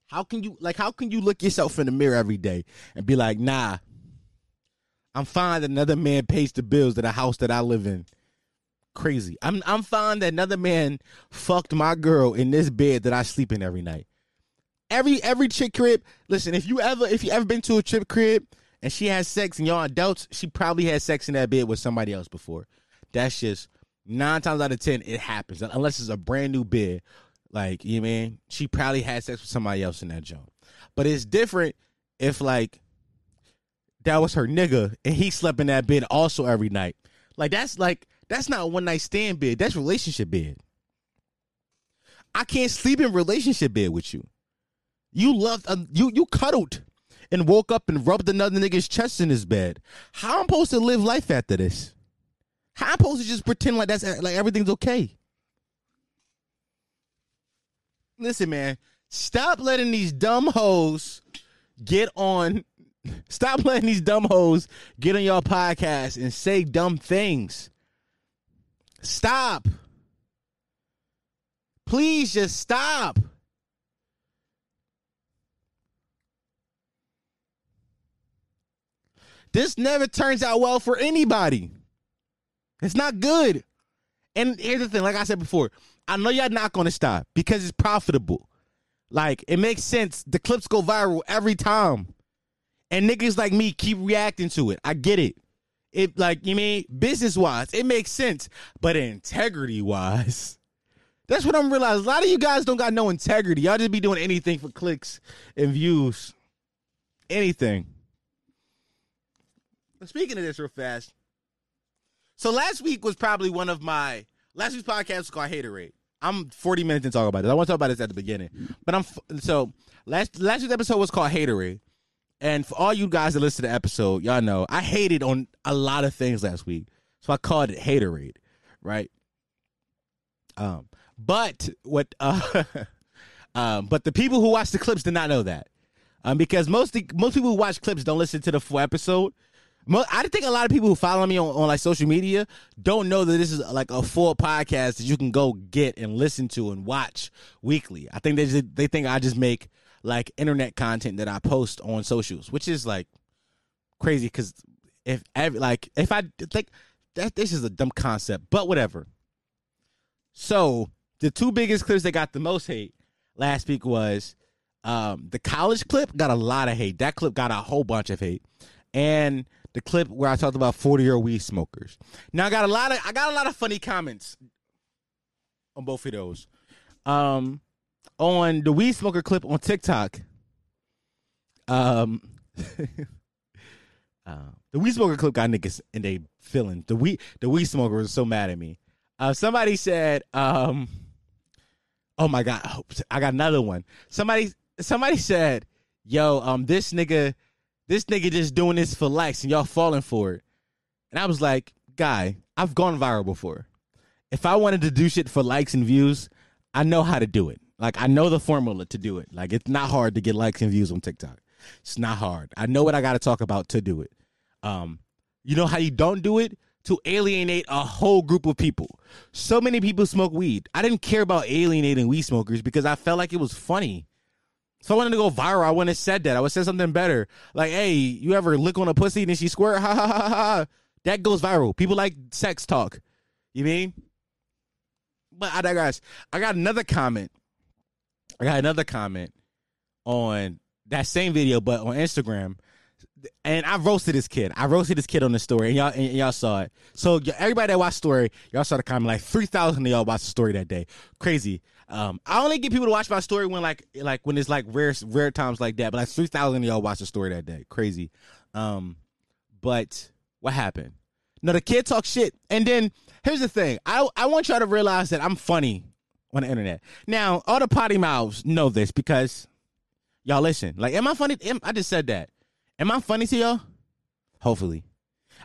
How can you like how can you look yourself in the mirror every day and be like, nah, I'm fine that another man pays the bills of the house that I live in. Crazy. I'm I'm fine that another man fucked my girl in this bed that I sleep in every night. Every every chick crib. Listen, if you ever if you ever been to a chick crib and she has sex and y'all adults, she probably had sex in that bed with somebody else before. That's just nine times out of ten it happens unless it's a brand new bed. Like you know I mean, she probably had sex with somebody else in that joint. But it's different if like that was her nigga and he slept in that bed also every night. Like that's like that's not a one night stand bed. That's relationship bed. I can't sleep in relationship bed with you. You loved uh, you you cuddled and woke up and rubbed another nigga's chest in his bed. How I'm supposed to live life after this? How I'm supposed to just pretend like that's like everything's okay? Listen, man, stop letting these dumb hoes get on. <laughs> Stop letting these dumb hoes get on your podcast and say dumb things. Stop. Please just stop. This never turns out well for anybody. It's not good. And here's the thing, like I said before, I know y'all not gonna stop because it's profitable. Like it makes sense. The clips go viral every time. And niggas like me keep reacting to it. I get it. It like you mean business wise, it makes sense. But integrity wise, <laughs> that's what I'm realizing. A lot of you guys don't got no integrity. Y'all just be doing anything for clicks and views. Anything. Speaking of this real fast. So last week was probably one of my last week's podcast was called Haterade. I'm 40 minutes to talk about this. I want to talk about this at the beginning, but I'm so last last week's episode was called Haterade, and for all you guys that listen to the episode, y'all know I hated on a lot of things last week, so I called it Haterade, right? Um, but what? <laughs> Uh, um, but the people who watch the clips did not know that, um, because most most people who watch clips don't listen to the full episode. I think a lot of people who follow me on, on like social media don't know that this is like a full podcast that you can go get and listen to and watch weekly. I think they just, they think I just make like internet content that I post on socials, which is like crazy because if ev- like if I think that this is a dumb concept, but whatever. So the two biggest clips that got the most hate last week was um, the college clip got a lot of hate. That clip got a whole bunch of hate, and the clip where I talked about forty year weed smokers. Now I got a lot of I got a lot of funny comments on both of those. Um, on the weed smoker clip on TikTok, um, <laughs> uh, the weed smoker clip got niggas and they feeling the weed the weed smoker was so mad at me. Uh, somebody said, um, "Oh my god, I got another one." Somebody somebody said, "Yo, um, this nigga, this nigga just doing this for likes and y'all falling for it." And I was like, "Guy, I've gone viral before. If I wanted to do shit for likes and views, I know how to do it. Like I know the formula to do it. Like it's not hard to get likes and views on TikTok. It's not hard. I know what I got to talk about to do it. Um, you know how you don't do it to alienate a whole group of people. So many people smoke weed. I didn't care about alienating weed smokers because I felt like it was funny. So I wanted to go viral. I wouldn't have said that. I would say something better. Like, hey, you ever lick on a pussy and then she squirt? Ha ha ha ha ha. That goes viral. People like sex talk. You mean? But I digress. I got another comment. I got another comment on that same video, but on Instagram. And I roasted this kid. I roasted this kid on the story, and y'all and y'all saw it. So everybody that watched the story, y'all saw the comment. Like three thousand of y'all watched the story that day. Crazy. Um, I only get people to watch my story when like like when it's like rare rare times like that. But like three thousand of y'all watched the story that day. Crazy. Um, but what happened? No, the kid talks shit, and then here's the thing. I I want y'all to realize that I'm funny on the internet. Now, all the potty mouths know this because y'all listen. Like, am I funny? Am, I just said that. Am I funny to y'all? Hopefully,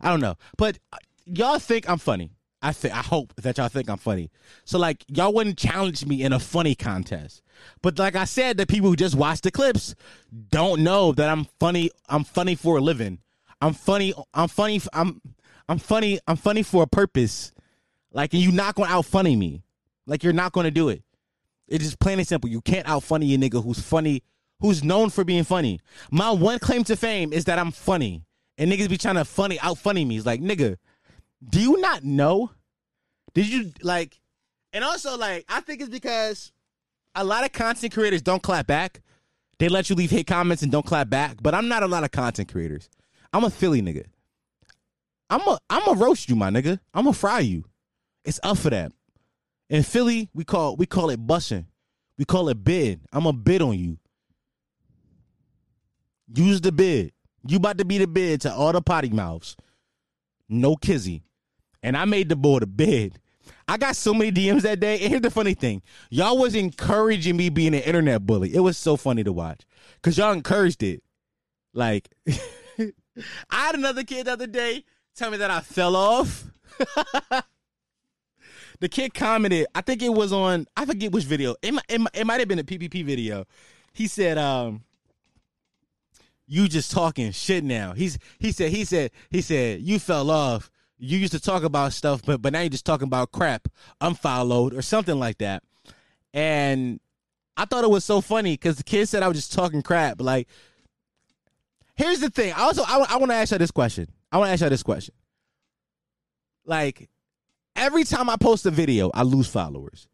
I don't know, but uh, y'all think I'm funny. I think I hope that y'all think I'm funny. So like y'all wouldn't challenge me in a funny contest. But like I said, the people who just watch the clips don't know that I'm funny. I'm funny for a living. I'm funny. I'm funny. I'm I'm funny. I'm funny for a purpose. Like and you not gonna out funny me. Like you're not gonna do it. It's just plain and simple. You can't out funny a nigga who's funny, who's known for being funny. My one claim to fame is that I'm funny. And niggas be trying to funny out funny me. It's like, nigga, do you not know? Did you like and also like I think it's because a lot of content creators don't clap back. They let you leave hate comments and don't clap back. But I'm not a lot of content creators. I'm a Philly nigga. I'm a I'm a roast you, my nigga. I'm a fry you. It's up for that. In Philly, we call we call it bussing. We call it bid. I'm a bid on you. Use the bid. You about to be the bid to all the potty mouths. No kizzy. And I made the board a bed. I got so many DMs that day. And here's the funny thing. Y'all was encouraging me being an internet bully. It was so funny to watch. Cause y'all encouraged it. Like <laughs> I had another kid the other day tell me that I fell off. <laughs> the kid commented, I think it was on, I forget which video. It, it, it might have been a PPP video. He said, um, you just talking shit now. He's he said he said he said you fell off. You used to talk about stuff, but but now you're just talking about crap. Unfollowed or something like that. And I thought it was so funny because the kid said I was just talking crap. Like here's the thing. Also, I, I want to ask you this question. I want to ask you this question. Like, every time I post a video, I lose followers.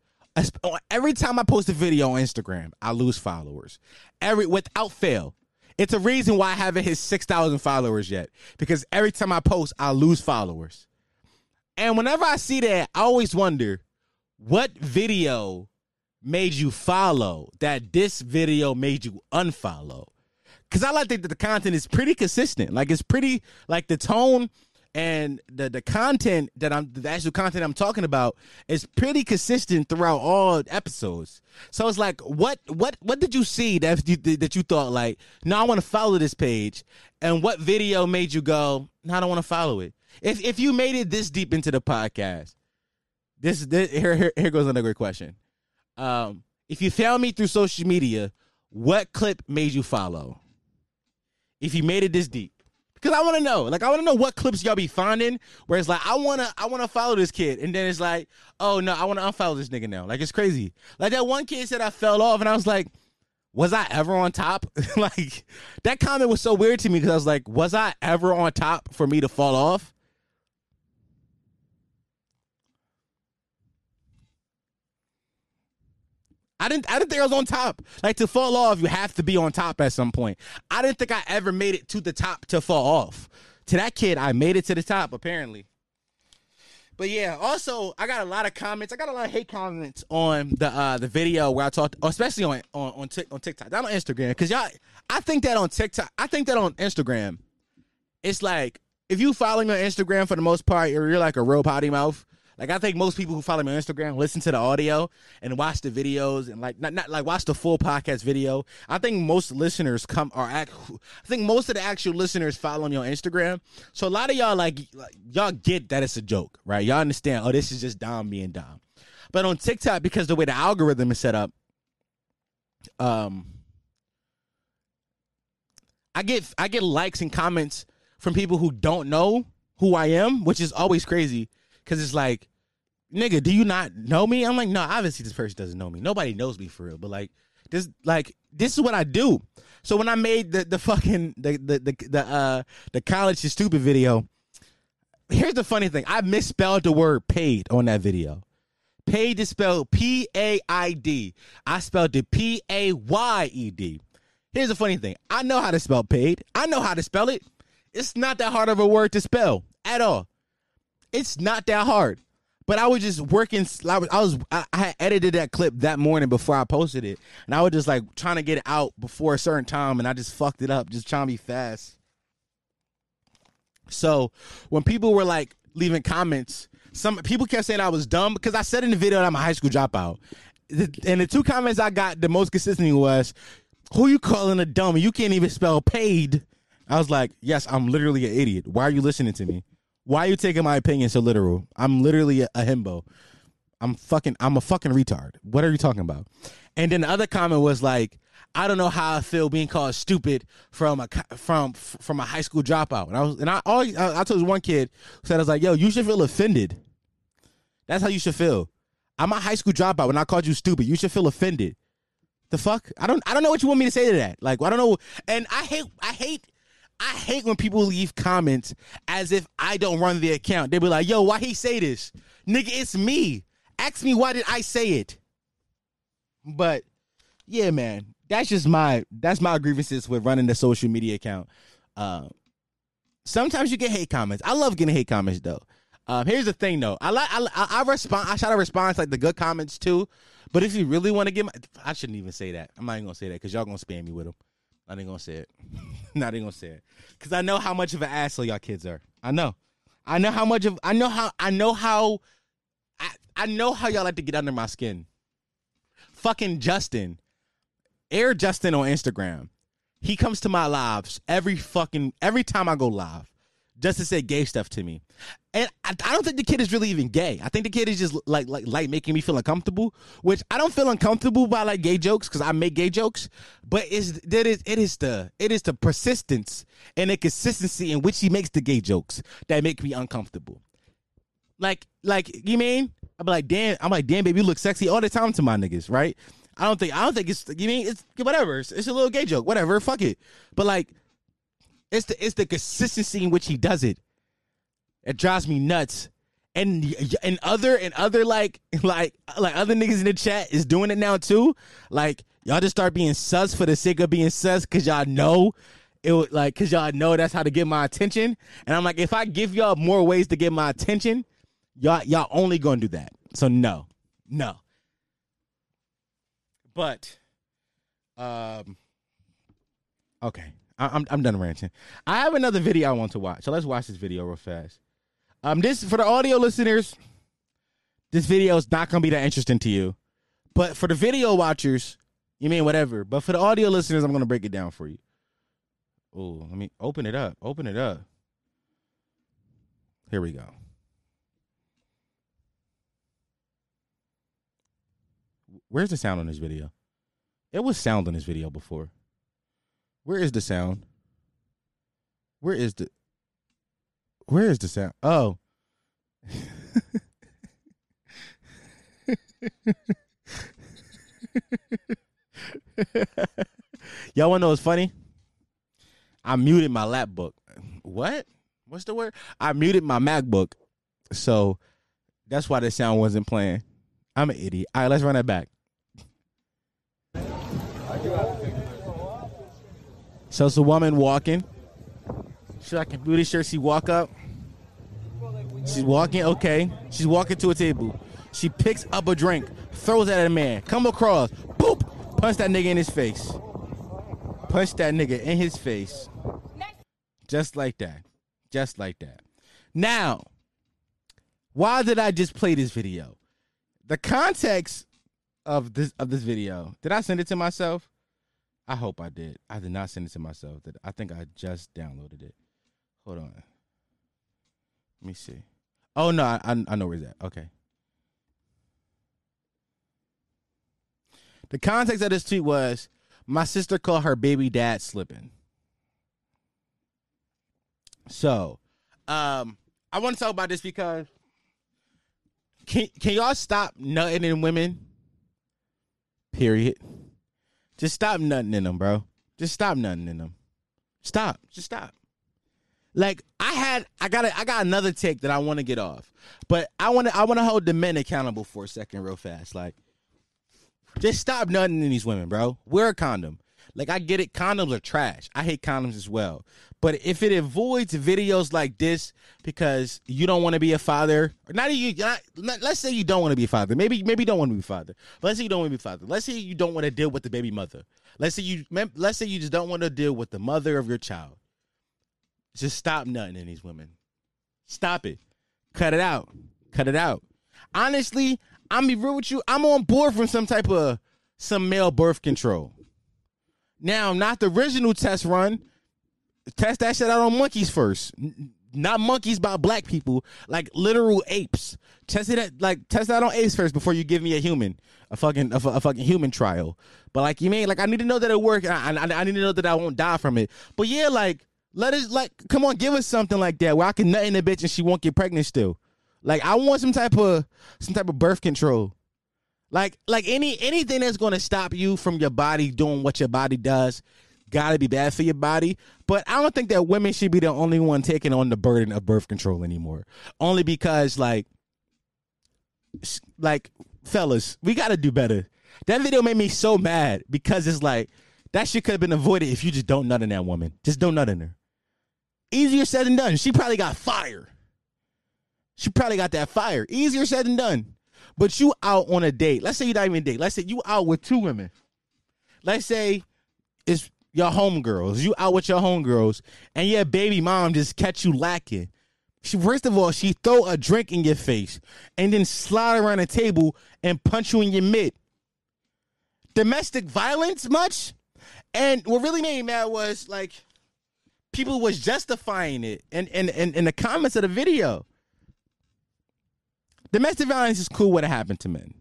Every time I post a video on Instagram, I lose followers. Every without fail. It's a reason why I haven't hit six thousand followers yet. Because every time I post, I lose followers. And whenever I see that, I always wonder what video made you follow that this video made you unfollow. Cause I like think that the content is pretty consistent. Like it's pretty like the tone and the the content that I'm the actual content I'm talking about is pretty consistent throughout all episodes. So it's like what what what did you see that you that you thought like no I want to follow this page and what video made you go no I don't want to follow it. If if you made it this deep into the podcast, this, this here, here here goes another great question. Um, if you found me through social media, what clip made you follow? If you made it this deep, because I want to know. Like, I want to know what clips y'all be finding. Where it's like, I wanna, I wanna follow this kid, and then it's like, oh no, I want to unfollow this nigga now. Like, it's crazy. Like that one kid said I fell off, and I was like, was I ever on top? <laughs> like, that comment was so weird to me because I was like, was I ever on top for me to fall off? I didn't I didn't think I was on top. Like to fall off, you have to be on top at some point. I didn't think I ever made it to the top to fall off. To that kid, I made it to the top, apparently. But yeah, also I got a lot of comments. I got a lot of hate comments on the uh the video where I talked, especially on on on, Tik on TikTok, not on Instagram, because y'all. I think that on TikTok, I think that on Instagram, it's like if you follow me on Instagram for the most part, you're, you're like a real potty mouth. Like I think most people who follow me on Instagram listen to the audio and watch the videos and like not, not like watch the full podcast video. I think most listeners come are act. I think most of the actual listeners follow me on Instagram. So a lot of y'all like, like y'all get that it's a joke, right? Y'all understand? Oh, this is just Dom being Dom. But on TikTok, because the way the algorithm is set up, um, I get I get likes and comments from people who don't know who I am, which is always crazy because it's like, nigga, do you not know me? I'm like, no, obviously this person doesn't know me. Nobody knows me for real, but like this, like this is what I do. So when I made the the fucking the the the, the uh the college is stupid video, here's the funny thing: I misspelled the word paid on that video. Paid is spelled P A I D. I spelled it P A Y E D. Here's the funny thing: I know how to spell paid. I know how to spell it. It's not that hard of a word to spell at all. It's not that hard. But I was just working. I was, I was, I had edited that clip that morning before I posted it, and I was just like trying to get it out before a certain time, and I just fucked it up, just trying to be fast. So when people were like leaving comments, some people kept saying I was dumb because I said in the video that I'm a high school dropout, and the two comments I got the most consistently was, "Who you calling a dumb? You can't even spell paid." I was like, "Yes, I'm literally an idiot. Why are you listening to me?" Why are you taking my opinion so literal? I'm literally a, a himbo. I'm fucking. I'm a fucking retard. What are you talking about? And then the other comment was like, I don't know how I feel being called stupid from a from from a high school dropout. And I was and I always I, I told one kid said I was like, yo, you should feel offended. That's how you should feel. I'm a high school dropout. When I called you stupid, you should feel offended. The fuck? I don't I don't know what you want me to say to that. Like I don't know. And I hate I hate I hate when people leave comments as if I don't run the account. They be like, yo, why he say this? Nigga, it's me. Ask me why did I say it? But yeah, man, that's just my that's my grievances with running the social media account. Uh, sometimes you get hate comments. I love getting hate comments though. Um, here's the thing though. I like I, I, respond. I try to respond to like the good comments too. But if you really want to get my, I shouldn't even say that. I'm not even gonna say that because y'all gonna spam me with them. I ain't gonna say it. not even gonna say it <laughs> because I know how much of an asshole y'all kids are. I know. I know how much of. I know how. I know how. I, I know how y'all like to get under my skin. Fucking Justin, Air Justin on Instagram. He comes to my lives every fucking every time I go live, just to say gay stuff to me. And I, I don't think the kid is really even gay. I think the kid is just like like like making me feel uncomfortable, which I don't feel uncomfortable by like gay jokes because I make gay jokes. But it's that is it is the it is the persistence and the consistency in which he makes the gay jokes that make me uncomfortable. Like like you mean? I'm like damn. I'm like damn, baby, you look sexy all the time to my niggas, right? I don't think I don't think it's you mean it's whatever. It's, it's a little gay joke, whatever. Fuck it. But like It's the it's the consistency in which he does it. It drives me nuts. And and other and other like <laughs> like like other niggas in the chat is doing it now too. Like y'all just start being sus for the sake of being sus because y'all know it would like because y'all know that's how to get my attention. And I'm like, if I give y'all more ways to get my attention, y'all y'all only gonna do that. So no, no. But, um, okay, I'm I'm done ranting. I have another video I want to watch, so let's watch this video real fast. Um, this for the audio listeners, this video is not gonna be that interesting to you, but for the video watchers, you mean whatever. But for the audio listeners, I'm gonna break it down for you. Oh, let me open it up. Open it up. Here we go. Where's the sound on this video? It was sound on this video before. Where is the sound? Where is the Where is the sound? Oh. <laughs> Y'all wanna know what's funny? I muted my lapbook. What? What's the word? I muted my MacBook. So that's why the sound wasn't playing. I'm an idiot. All right, let's run that back. So it's a woman walking. She's like a booty shirt. She walk up. She's walking. Okay. She's walking to a table. She picks up a drink, throws at a man, come across, boop, punch that nigga in his face. Punch that nigga in his face. Just like that. Just like that. Now, why did I just play this video? The context of this of this video. Did I send it to myself? I hope I did. I did not send it to myself. That I think I just downloaded it. Hold on. Let me see. Oh no, I I know where it's at. Okay. The context of this tweet was my sister called her baby dad slipping. So, um, I want to talk about this because can can y'all stop nutting in women? Period. Just stop nothing in them, bro. Just stop nothing in them. Stop. Just stop. Like I had, I got, a, I got another take that I want to get off, but I want to, I want to hold the men accountable for a second, real fast. Like, just stop nothing in these women, bro. Wear a condom. Like I get it, condoms are trash. I hate condoms as well. But if it avoids videos like this because you don't want to be a father, or not you, not, let's say you don't want to be a father. Maybe maybe you don't want to be a father. But let's say you don't want to be a father. Let's say you don't want to deal with the baby mother. Let's say you let's say you just don't want to deal with the mother of your child. Just stop nutting in these women. Stop it. Cut it out. Cut it out. Honestly, I'm be real with you. I'm on board from some type of some male birth control. Now, not the original test run. Test that shit out on monkeys first. Not monkeys by black people, like literal apes. Test it at, like test that on apes first before you give me a human, a fucking a, a fucking human trial. But like you mean like I need to know that it works. I, I, I need to know that I won't die from it. But yeah, like let us like come on, give us something like that where I can nut in a bitch and she won't get pregnant still. Like I want some type of some type of birth control. Like like any anything that's to stop you from your body doing what your body does got to be bad for your body. But I don't think that women should be the only one taking on the burden of birth control anymore. Only because like like fellas, we got to do better. That video made me so mad because it's like that shit could have been avoided if you just don't nut in that woman. Just don't nut in her. Easier said than done. She probably got fire. She probably got that fire. Easier said than done. But you out on a date. Let's say you not even date. Let's say you out with two women. Let's say it's your homegirls. You out with your homegirls, and your baby mom just catch you lacking. She first of all, she throw a drink in your face and then slide around the table and punch you in your mid. Domestic violence much? And what really made me mad was like people was justifying it and in, in, in, in the comments of the video. Domestic violence is cool when it happened to men.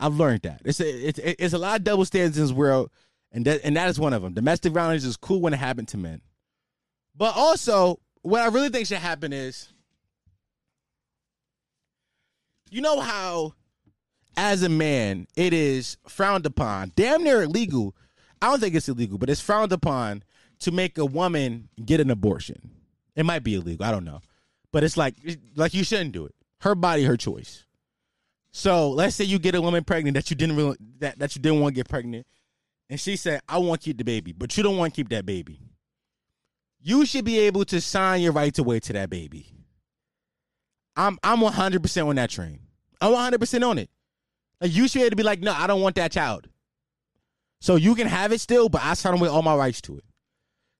I've learned that. It's a, it's, it's a lot of double standards in this world, and that, and that is one of them. Domestic violence is cool when it happened to men. But also, what I really think should happen is, you know how, as a man, it is frowned upon, damn near illegal. I don't think it's illegal, but it's frowned upon to make a woman get an abortion. It might be illegal. I don't know, but it's like like you shouldn't do it. Her body, her choice. So let's say you get a woman pregnant that you didn't really that, that you didn't want to get pregnant, and she said, "I want to keep the baby," but you don't want to keep that baby. You should be able to sign your rights away to that baby. I'm I'm 100 percent on that train. I'm 100 percent on it. Like you should be able to be like, no, I don't want that child. So you can have it still, but I sign away all my rights to it.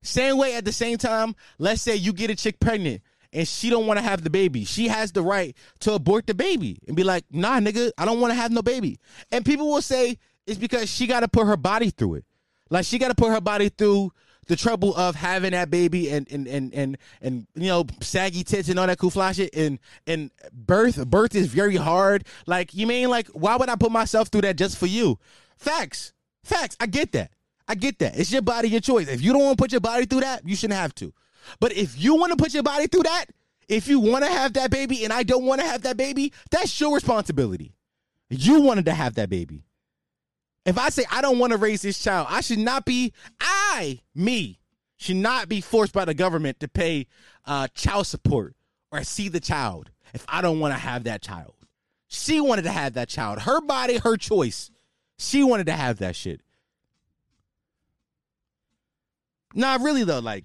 Same way at the same time, let's say you get a chick pregnant and she don't want to have the baby. She has the right to abort the baby and be like, nah, nigga, I don't want to have no baby. And people will say it's because she got to put her body through it. Like she got to put her body through the trouble of having that baby and and and and and you know saggy tits and all that cool shit and and birth birth is very hard. Like you mean like why would I put myself through that just for you? Facts, facts. I get that. I get that. It's your body, your choice. If you don't want to put your body through that, you shouldn't have to. But if you want to put your body through that, if you want to have that baby and I don't want to have that baby, that's your responsibility. You wanted to have that baby. If I say I don't want to raise this child, I should not be, I, me, should not be forced by the government to pay uh, child support or see the child if I don't want to have that child. She wanted to have that child. Her body, her choice. She wanted to have that shit. Nah, really though, like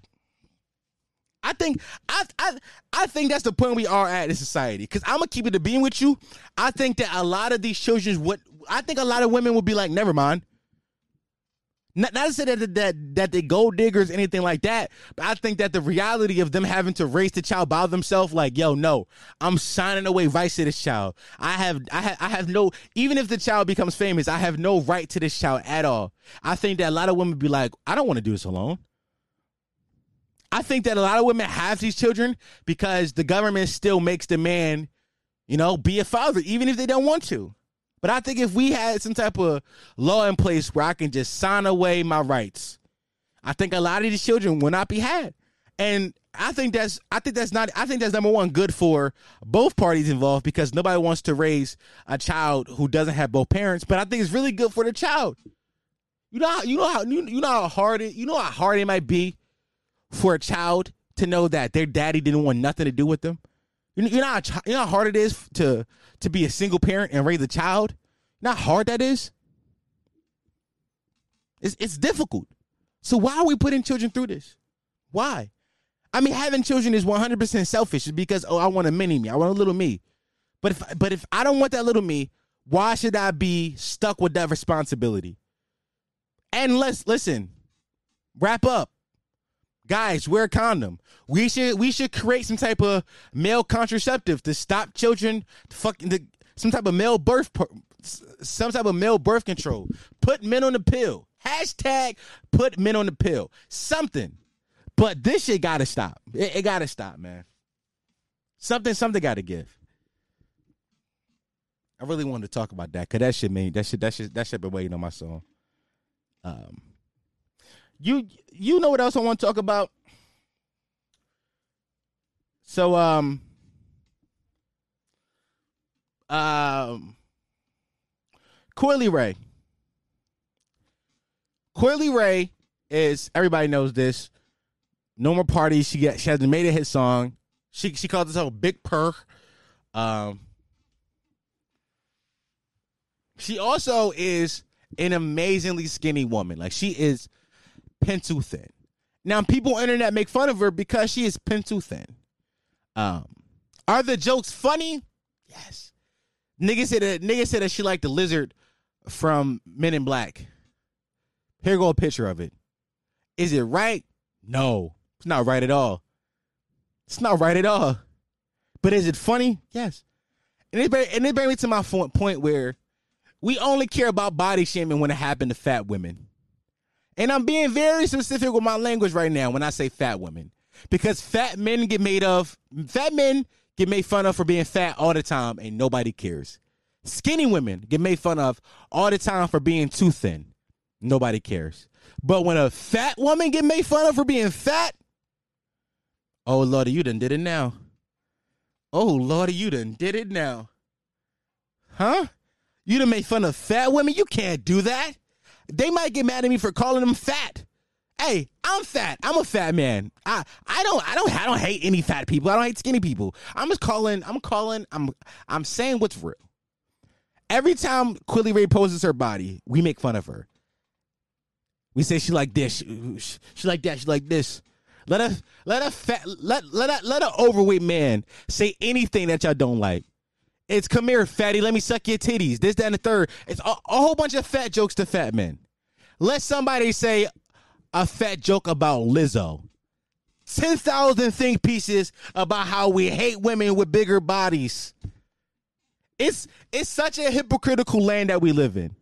I think I I I think that's the point we are at in society. Cause I'm gonna keep it to being with you. I think that a lot of these children would I think a lot of women would be like, never mind. Not, not to say that, that that they gold diggers, anything like that, but I think that the reality of them having to raise the child by themselves, like, yo, no, I'm signing away rights to this child. I have, I have, I have no. Even if the child becomes famous, I have no right to this child at all. I think that a lot of women be like, I don't want to do this alone. I think that a lot of women have these children because the government still makes the man, you know, be a father, even if they don't want to. But I think if we had some type of law in place where I can just sign away my rights, I think a lot of these children will not be had. And I think that's I think that's not I think that's number one good for both parties involved because nobody wants to raise a child who doesn't have both parents. But I think it's really good for the child. You know you know how you, you know how hard it you know how hard it might be for a child to know that their daddy didn't want nothing to do with them. You know, you know, how, you know how hard it is to to be a single parent and raise a child. You know how hard that is. It's it's difficult. So why are we putting children through this? Why? I mean, having children is one hundred percent selfish. because oh, I want a mini me. I want a little me. But if but if I don't want that little me, why should I be stuck with that responsibility? And let's listen. Wrap up guys wear a condom. We should we should create some type of male contraceptive to stop children fucking the, some type of male birth some type of male birth control. Put men on the pill. Hashtag put men on the pill. Something. But this shit gotta stop. It, it gotta stop man. Something something gotta give. I really wanted to talk about that because that shit mean that shit that shit that shit been waiting on my song. Um you you know what else I want to talk about? So um um Coi Leray. Coi Leray is everybody knows this. No more parties. She got she hasn't made a hit song. She she calls herself Big Purr. Um she also is an amazingly skinny woman. Like she is pencil thin. Now, people on internet make fun of her because she is pencil thin. Um, are the jokes funny? Yes. Nigga said that nigga said that she liked the lizard from Men in Black. Here go a picture of it. Is it right? No, it's not right at all. It's not right at all. But is it funny? Yes. And it, and it brings me to my point where we only care about body shaming when it happened to fat women. And I'm being very specific with my language right now when I say fat women. Because fat men get made of fat men get made fun of for being fat all the time and nobody cares. Skinny women get made fun of all the time for being too thin. Nobody cares. But when a fat woman get made fun of for being fat, oh Lordy, you done did it now. Oh Lordy, you done did it now. Huh? You done made fun of fat women? You can't do that. They might get mad at me for calling them fat. Hey, I'm fat. I'm a fat man. I I don't I don't I don't hate any fat people. I don't hate skinny people. I'm just calling. I'm calling. I'm I'm saying what's real. Every time Coi Leray poses her body, we make fun of her. We say she like this, she, she like that, she like this. Let a let a fat let let a, let an overweight man say anything that y'all don't like. It's come here, fatty. Let me suck your titties. This, that, and the third. It's a, a whole bunch of fat jokes to fat men. Let somebody say a fat joke about Lizzo. 10,000 think pieces about how we hate women with bigger bodies. It's it's such a hypocritical land that we live in.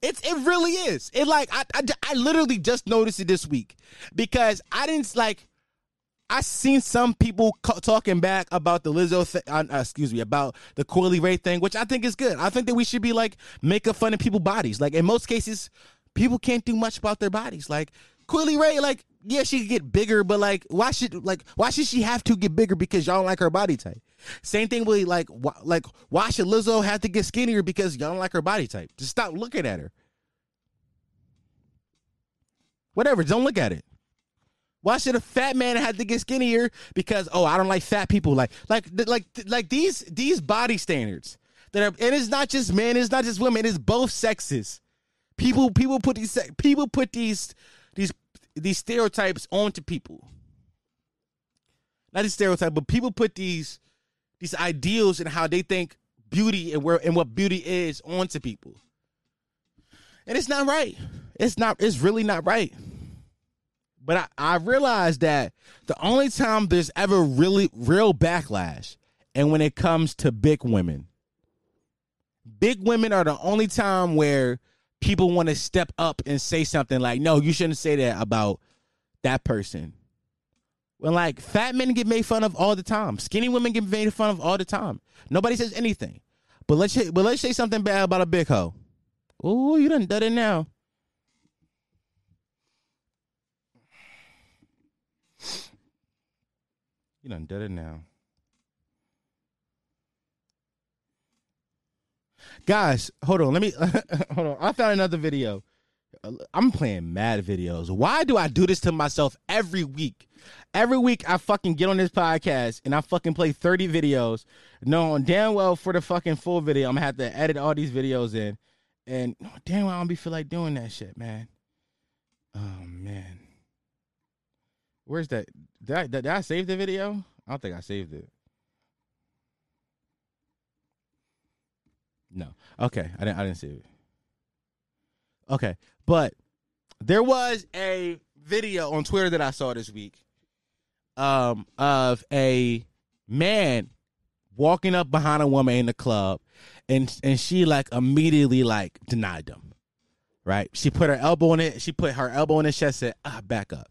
It's it really is. It like I, I I literally just noticed it this week because I didn't like I seen some people talking back about the Lizzo, th- uh, uh, excuse me, about the Coi Leray thing, which I think is good. I think that we should be like making fun of people's bodies. Like in most cases, people can't do much about their bodies. Like Coi Leray, like yeah, she could get bigger, but like why should like why should she have to get bigger because y'all don't like her body type? Same thing with like like why should Lizzo have to get skinnier because y'all don't like her body type? Just stop looking at her. Whatever, don't look at it. Why should a fat man have to get skinnier because oh I don't like fat people like like like like these these body standards that are and it's not just men it's not just women it's both sexes. People people put these people put these these these stereotypes onto people. Not these stereotypes, but people put these these ideals and how they think beauty and where and what beauty is onto people. And it's not right. It's not it's really not right. But I, I realized that the only time there's ever really real backlash and when it comes to big women. Big women are the only time where people want to step up and say something like, no, you shouldn't say that about that person. When like fat men get made fun of all the time, skinny women get made fun of all the time. Nobody says anything. But let's but let's say something bad about a big hoe. Oh, you done done it now. You done did it now. Guys, hold on. Let me <laughs> hold on. I found another video. I'm playing mad videos. Why do I do this to myself every week? Every week I fucking get on this podcast and I fucking play 30 videos. Knowing damn well for the fucking full video, I'm gonna have to edit all these videos in. And damn well I don't be feel like doing that shit, man. Oh man. Where's that? Did I, did I save the video? I don't think I saved it. No. Okay, I didn't. I didn't save it. Okay, but there was a video on Twitter that I saw this week, um, of a man walking up behind a woman in the club, and and she like immediately like denied them. Right? She put her elbow in it. She put her elbow in his chest. Said, "Ah, back up."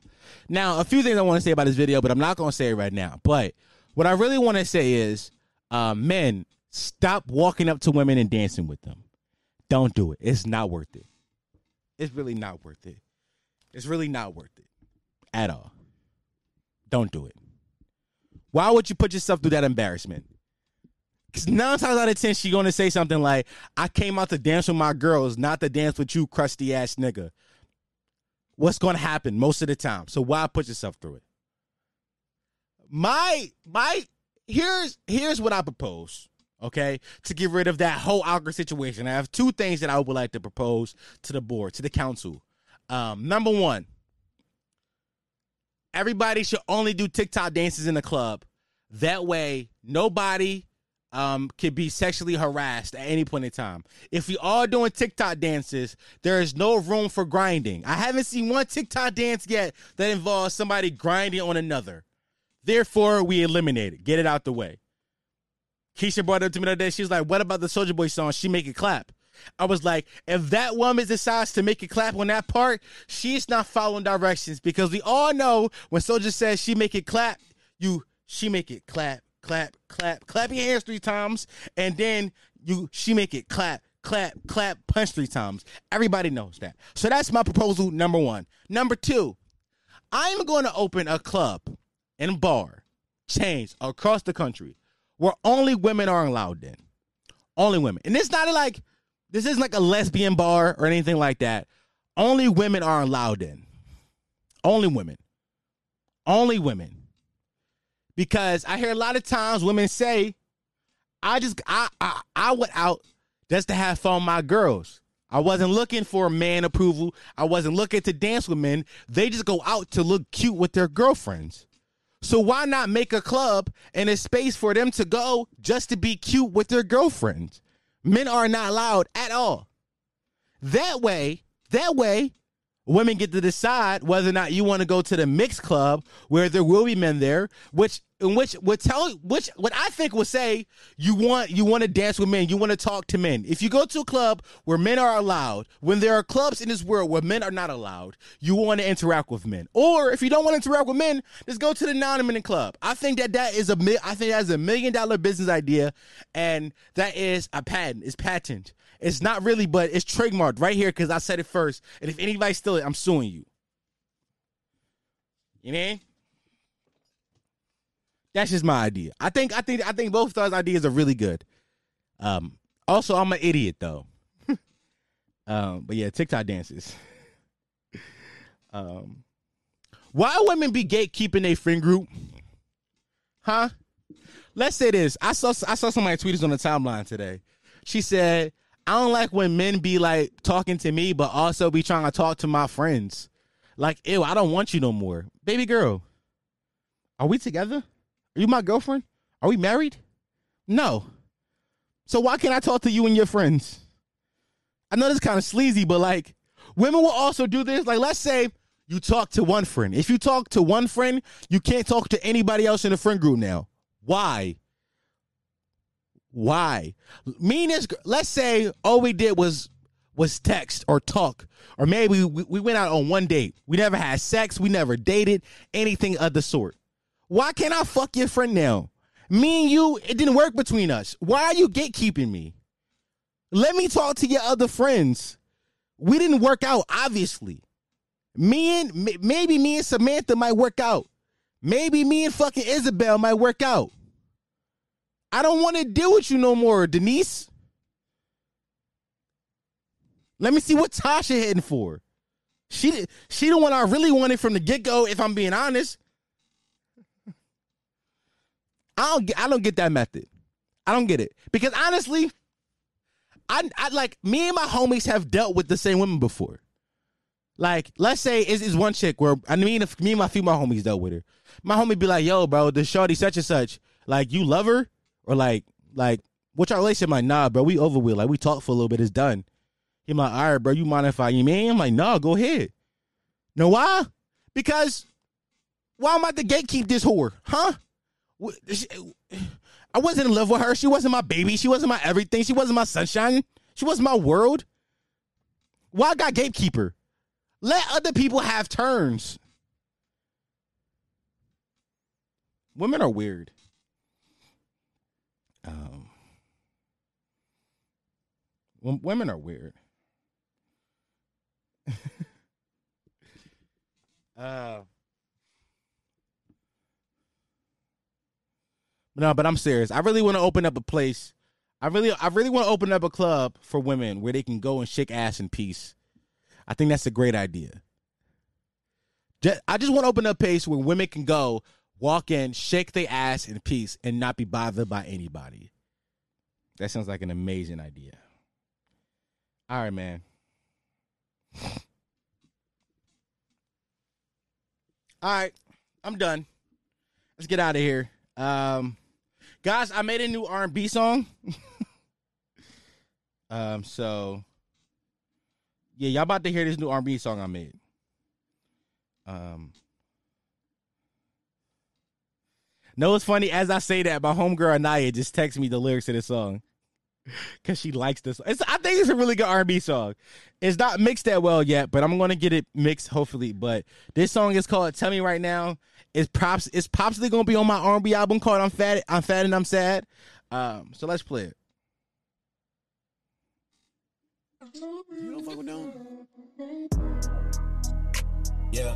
Now, a few things I want to say about this video, but I'm not going to say it right now. But what I really want to say is, uh, men, stop walking up to women and dancing with them. Don't do it. It's not worth it. It's really not worth it. It's really not worth it at all. Don't do it. Why would you put yourself through that embarrassment? Because nine times out of ten, she's going to say something like, I came out to dance with my girls, not to dance with you, crusty ass nigga what's going to happen most of the time. So why put yourself through it? My my here's here's what I propose. Okay, to get rid of that whole awkward situation, I have two things that I would like to propose to the board, to the council. Um, number one, everybody should only do TikTok dances in the club. That way, nobody um, could be sexually harassed at any point in time. If we all doing TikTok dances, there is no room for grinding. I haven't seen one TikTok dance yet that involves somebody grinding on another. Therefore, we eliminate it. Get it out the way. Keisha brought it up to me the other day. She was like, "What about the Soulja Boy song? She make it clap." I was like, if that woman decides to make it clap on that part, she's not following directions because we all know when Soulja says she make it clap, you she make it clap clap, clap, clap your hands three times, and then you she make it clap, clap, clap, punch three times. Everybody knows that. So that's my proposal number one. Number two, I'm going to open a club and bar chains across the country where only women are allowed in. Only women. And it's not like this isn't like a lesbian bar or anything like that. Only women are allowed in. Only women. Only women. Because I hear a lot of times women say, I just I I, I went out just to have fun with my girls. I wasn't looking for man approval. I wasn't looking to dance with men. They just go out to look cute with their girlfriends. So why not make a club and a space for them to go just to be cute with their girlfriends? Men are not allowed at all. That way, that way, women get to decide whether or not you want to go to the mixed club where there will be men there, which in which would tell which what I think would say you want you want to dance with men, you want to talk to men. If you go to a club where men are allowed, when there are clubs in this world where men are not allowed, you want to interact with men. Or if you don't want to interact with men, just go to the non-men club. I think that that is a I think that's a million dollar business idea, and that is a patent. It's patent. It's not really, but it's trademarked right here because I said it first. And if anybody steal it, I'm suing you. You know? That's just my idea. I think I think I think both those ideas are really good. Um also I'm an idiot though. <laughs> um but yeah, TikTok dances. <laughs> um why women be gatekeeping a friend group? Huh? Let's say this. I saw I saw somebody tweet this on the timeline today. She said, I don't like when men be like talking to me, but also be trying to talk to my friends. Like, ew, I don't want you no more. Baby girl, are we together? Are you my girlfriend? Are we married? No. So why can't I talk to you and your friends? I know this kind of sleazy, but like women will also do this. Like, let's say you talk to one friend. If you talk to one friend, you can't talk to anybody else in the friend group now. Why? Why? Me and this, let's say all we did was was text or talk, or maybe we, we went out on one date. We never had sex. We never dated anything of the sort. Why can't I fuck your friend now? Me and you, it didn't work between us. Why are you gatekeeping me? Let me talk to your other friends. We didn't work out, obviously. Me and maybe me and Samantha might work out. Maybe me and fucking Isabel might work out. I don't want to deal with you no more, Denise. Let me see what Tasha heading for. She she the one I really wanted from the get go. If I'm being honest, I don't get I don't get that method. I don't get it because honestly, I I like me and my homies have dealt with the same women before. Like, let's say it's, it's one chick where I mean, if me and my female homies dealt with her. My homie be like, "Yo, bro, the shorty such and such. Like, you love her or like, like, what's our relationship? Like, nah, bro, we over with. Like, we talked for a little bit. It's done. He like, all right, bro, you mind if I, you mean? I'm like, nah, go ahead. Know why? Because why am I the gatekeep this whore? Huh? I wasn't in love with her. She wasn't my baby. She wasn't my everything. She wasn't my sunshine. She wasn't my world. Why I got gatekeeper? Let other people have turns. Women are weird. Um, women are weird. <laughs> uh, no, but I'm serious. I really want to open up a place. I really, I really want to open up a club for women where they can go and shake ass in peace. I think that's a great idea. Ju- I just want to open up a place where women can go, walk in, shake their ass in peace, and not be bothered by anybody. That sounds like an amazing idea. All right, man. All right, I'm done. Let's get out of here. Um, guys, I made a new R&B song. <laughs> um, so yeah, y'all about to hear this new R&B song I made. Um, no, it's funny as I say that, my homegirl Anaya just texted me the lyrics to this song because she likes this. It's, I think it's a really good R&B song. It's not mixed that well yet, but I'm gonna get it mixed hopefully. But this song is called "Tell Me Right Now." It's props. It's possibly gonna be on my R&B album called "I'm Fat." I'm fat and I'm sad. Um, so let's play it. You don't fuck with them? Yeah.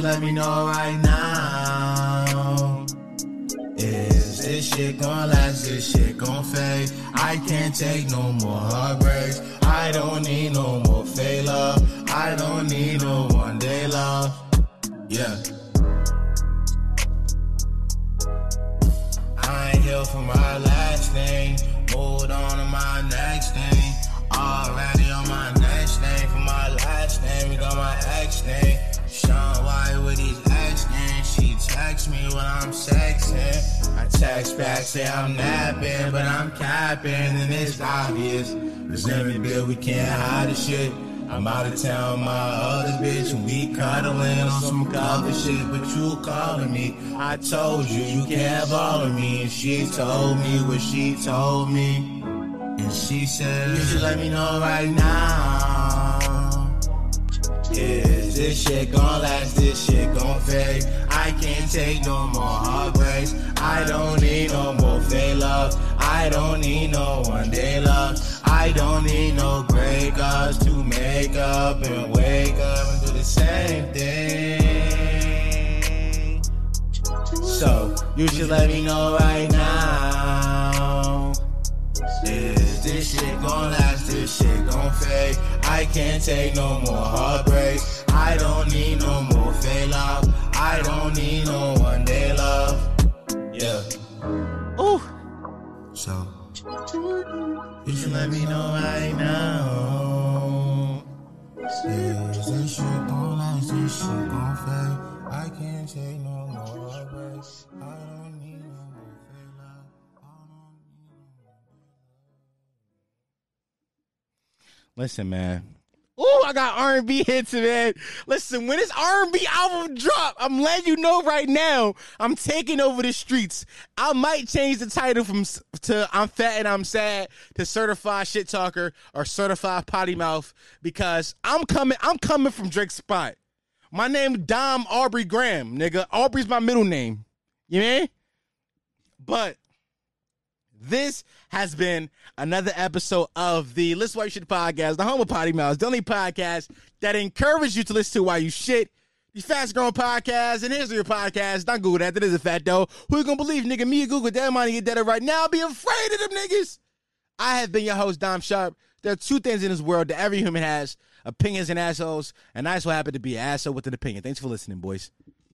You let me know right now. Is this shit gon' last? This shit gon' fade? I can't take no more heartbreaks. I don't need no more fake love. I don't need no one day love. Yeah. I ain't here for my last name. Moved on to my next thing. Already on my next name. For my last name, we got my ex name. Me when I'm sexing. I text back, say I'm napping, but I'm capping, and it's obvious. There's every bit we can't hide the shit. I'm out of town, my other bitch, and we cuddling on some cover shit, but you calling me. I told you you can't bother me, and she told me what she told me. And she said, You should let me know right now. Is this shit gon' last? This shit gon' fade? I can't take no more heartbreaks. I don't need no more fake love. I don't need no one day love. I don't need no breakups to make up and wake up and do the same thing. So you should let me know right now. Is this shit gon' last? This shit gon' fade? I can't take no more heartbreak. I don't need no more fake love. I don't need no one day love. Yeah. Ooh. So you should let me know right now. Is this shit gon' last? This shit gon' fade? I can't take no more heartbreak. I don't Listen, man. Ooh, I got R&B hits, man. Listen, when this R&B album drop, I'm letting you know right now, I'm taking over the streets. I might change the title from to I'm fat and I'm sad to certified shit talker or certified potty mouth because I'm coming. I'm coming from Drake's spot. My name Dom Aubrey Graham, nigga. Aubrey's my middle name. You mean? But this has been another episode of the Listen Why You Shit podcast, the home of Potty Mouths, the only podcast that encourages you to listen to why you shit. The fast growing podcast, and here's your podcast. Don't Google that. That is a fat though. Who you gonna believe, nigga? Me or Google that money get that right now. Be afraid of them niggas. I have been your host, Dom Sharp. There are two things in this world that every human has opinions and assholes, and I so happen to be an asshole with an opinion. Thanks for listening, boys.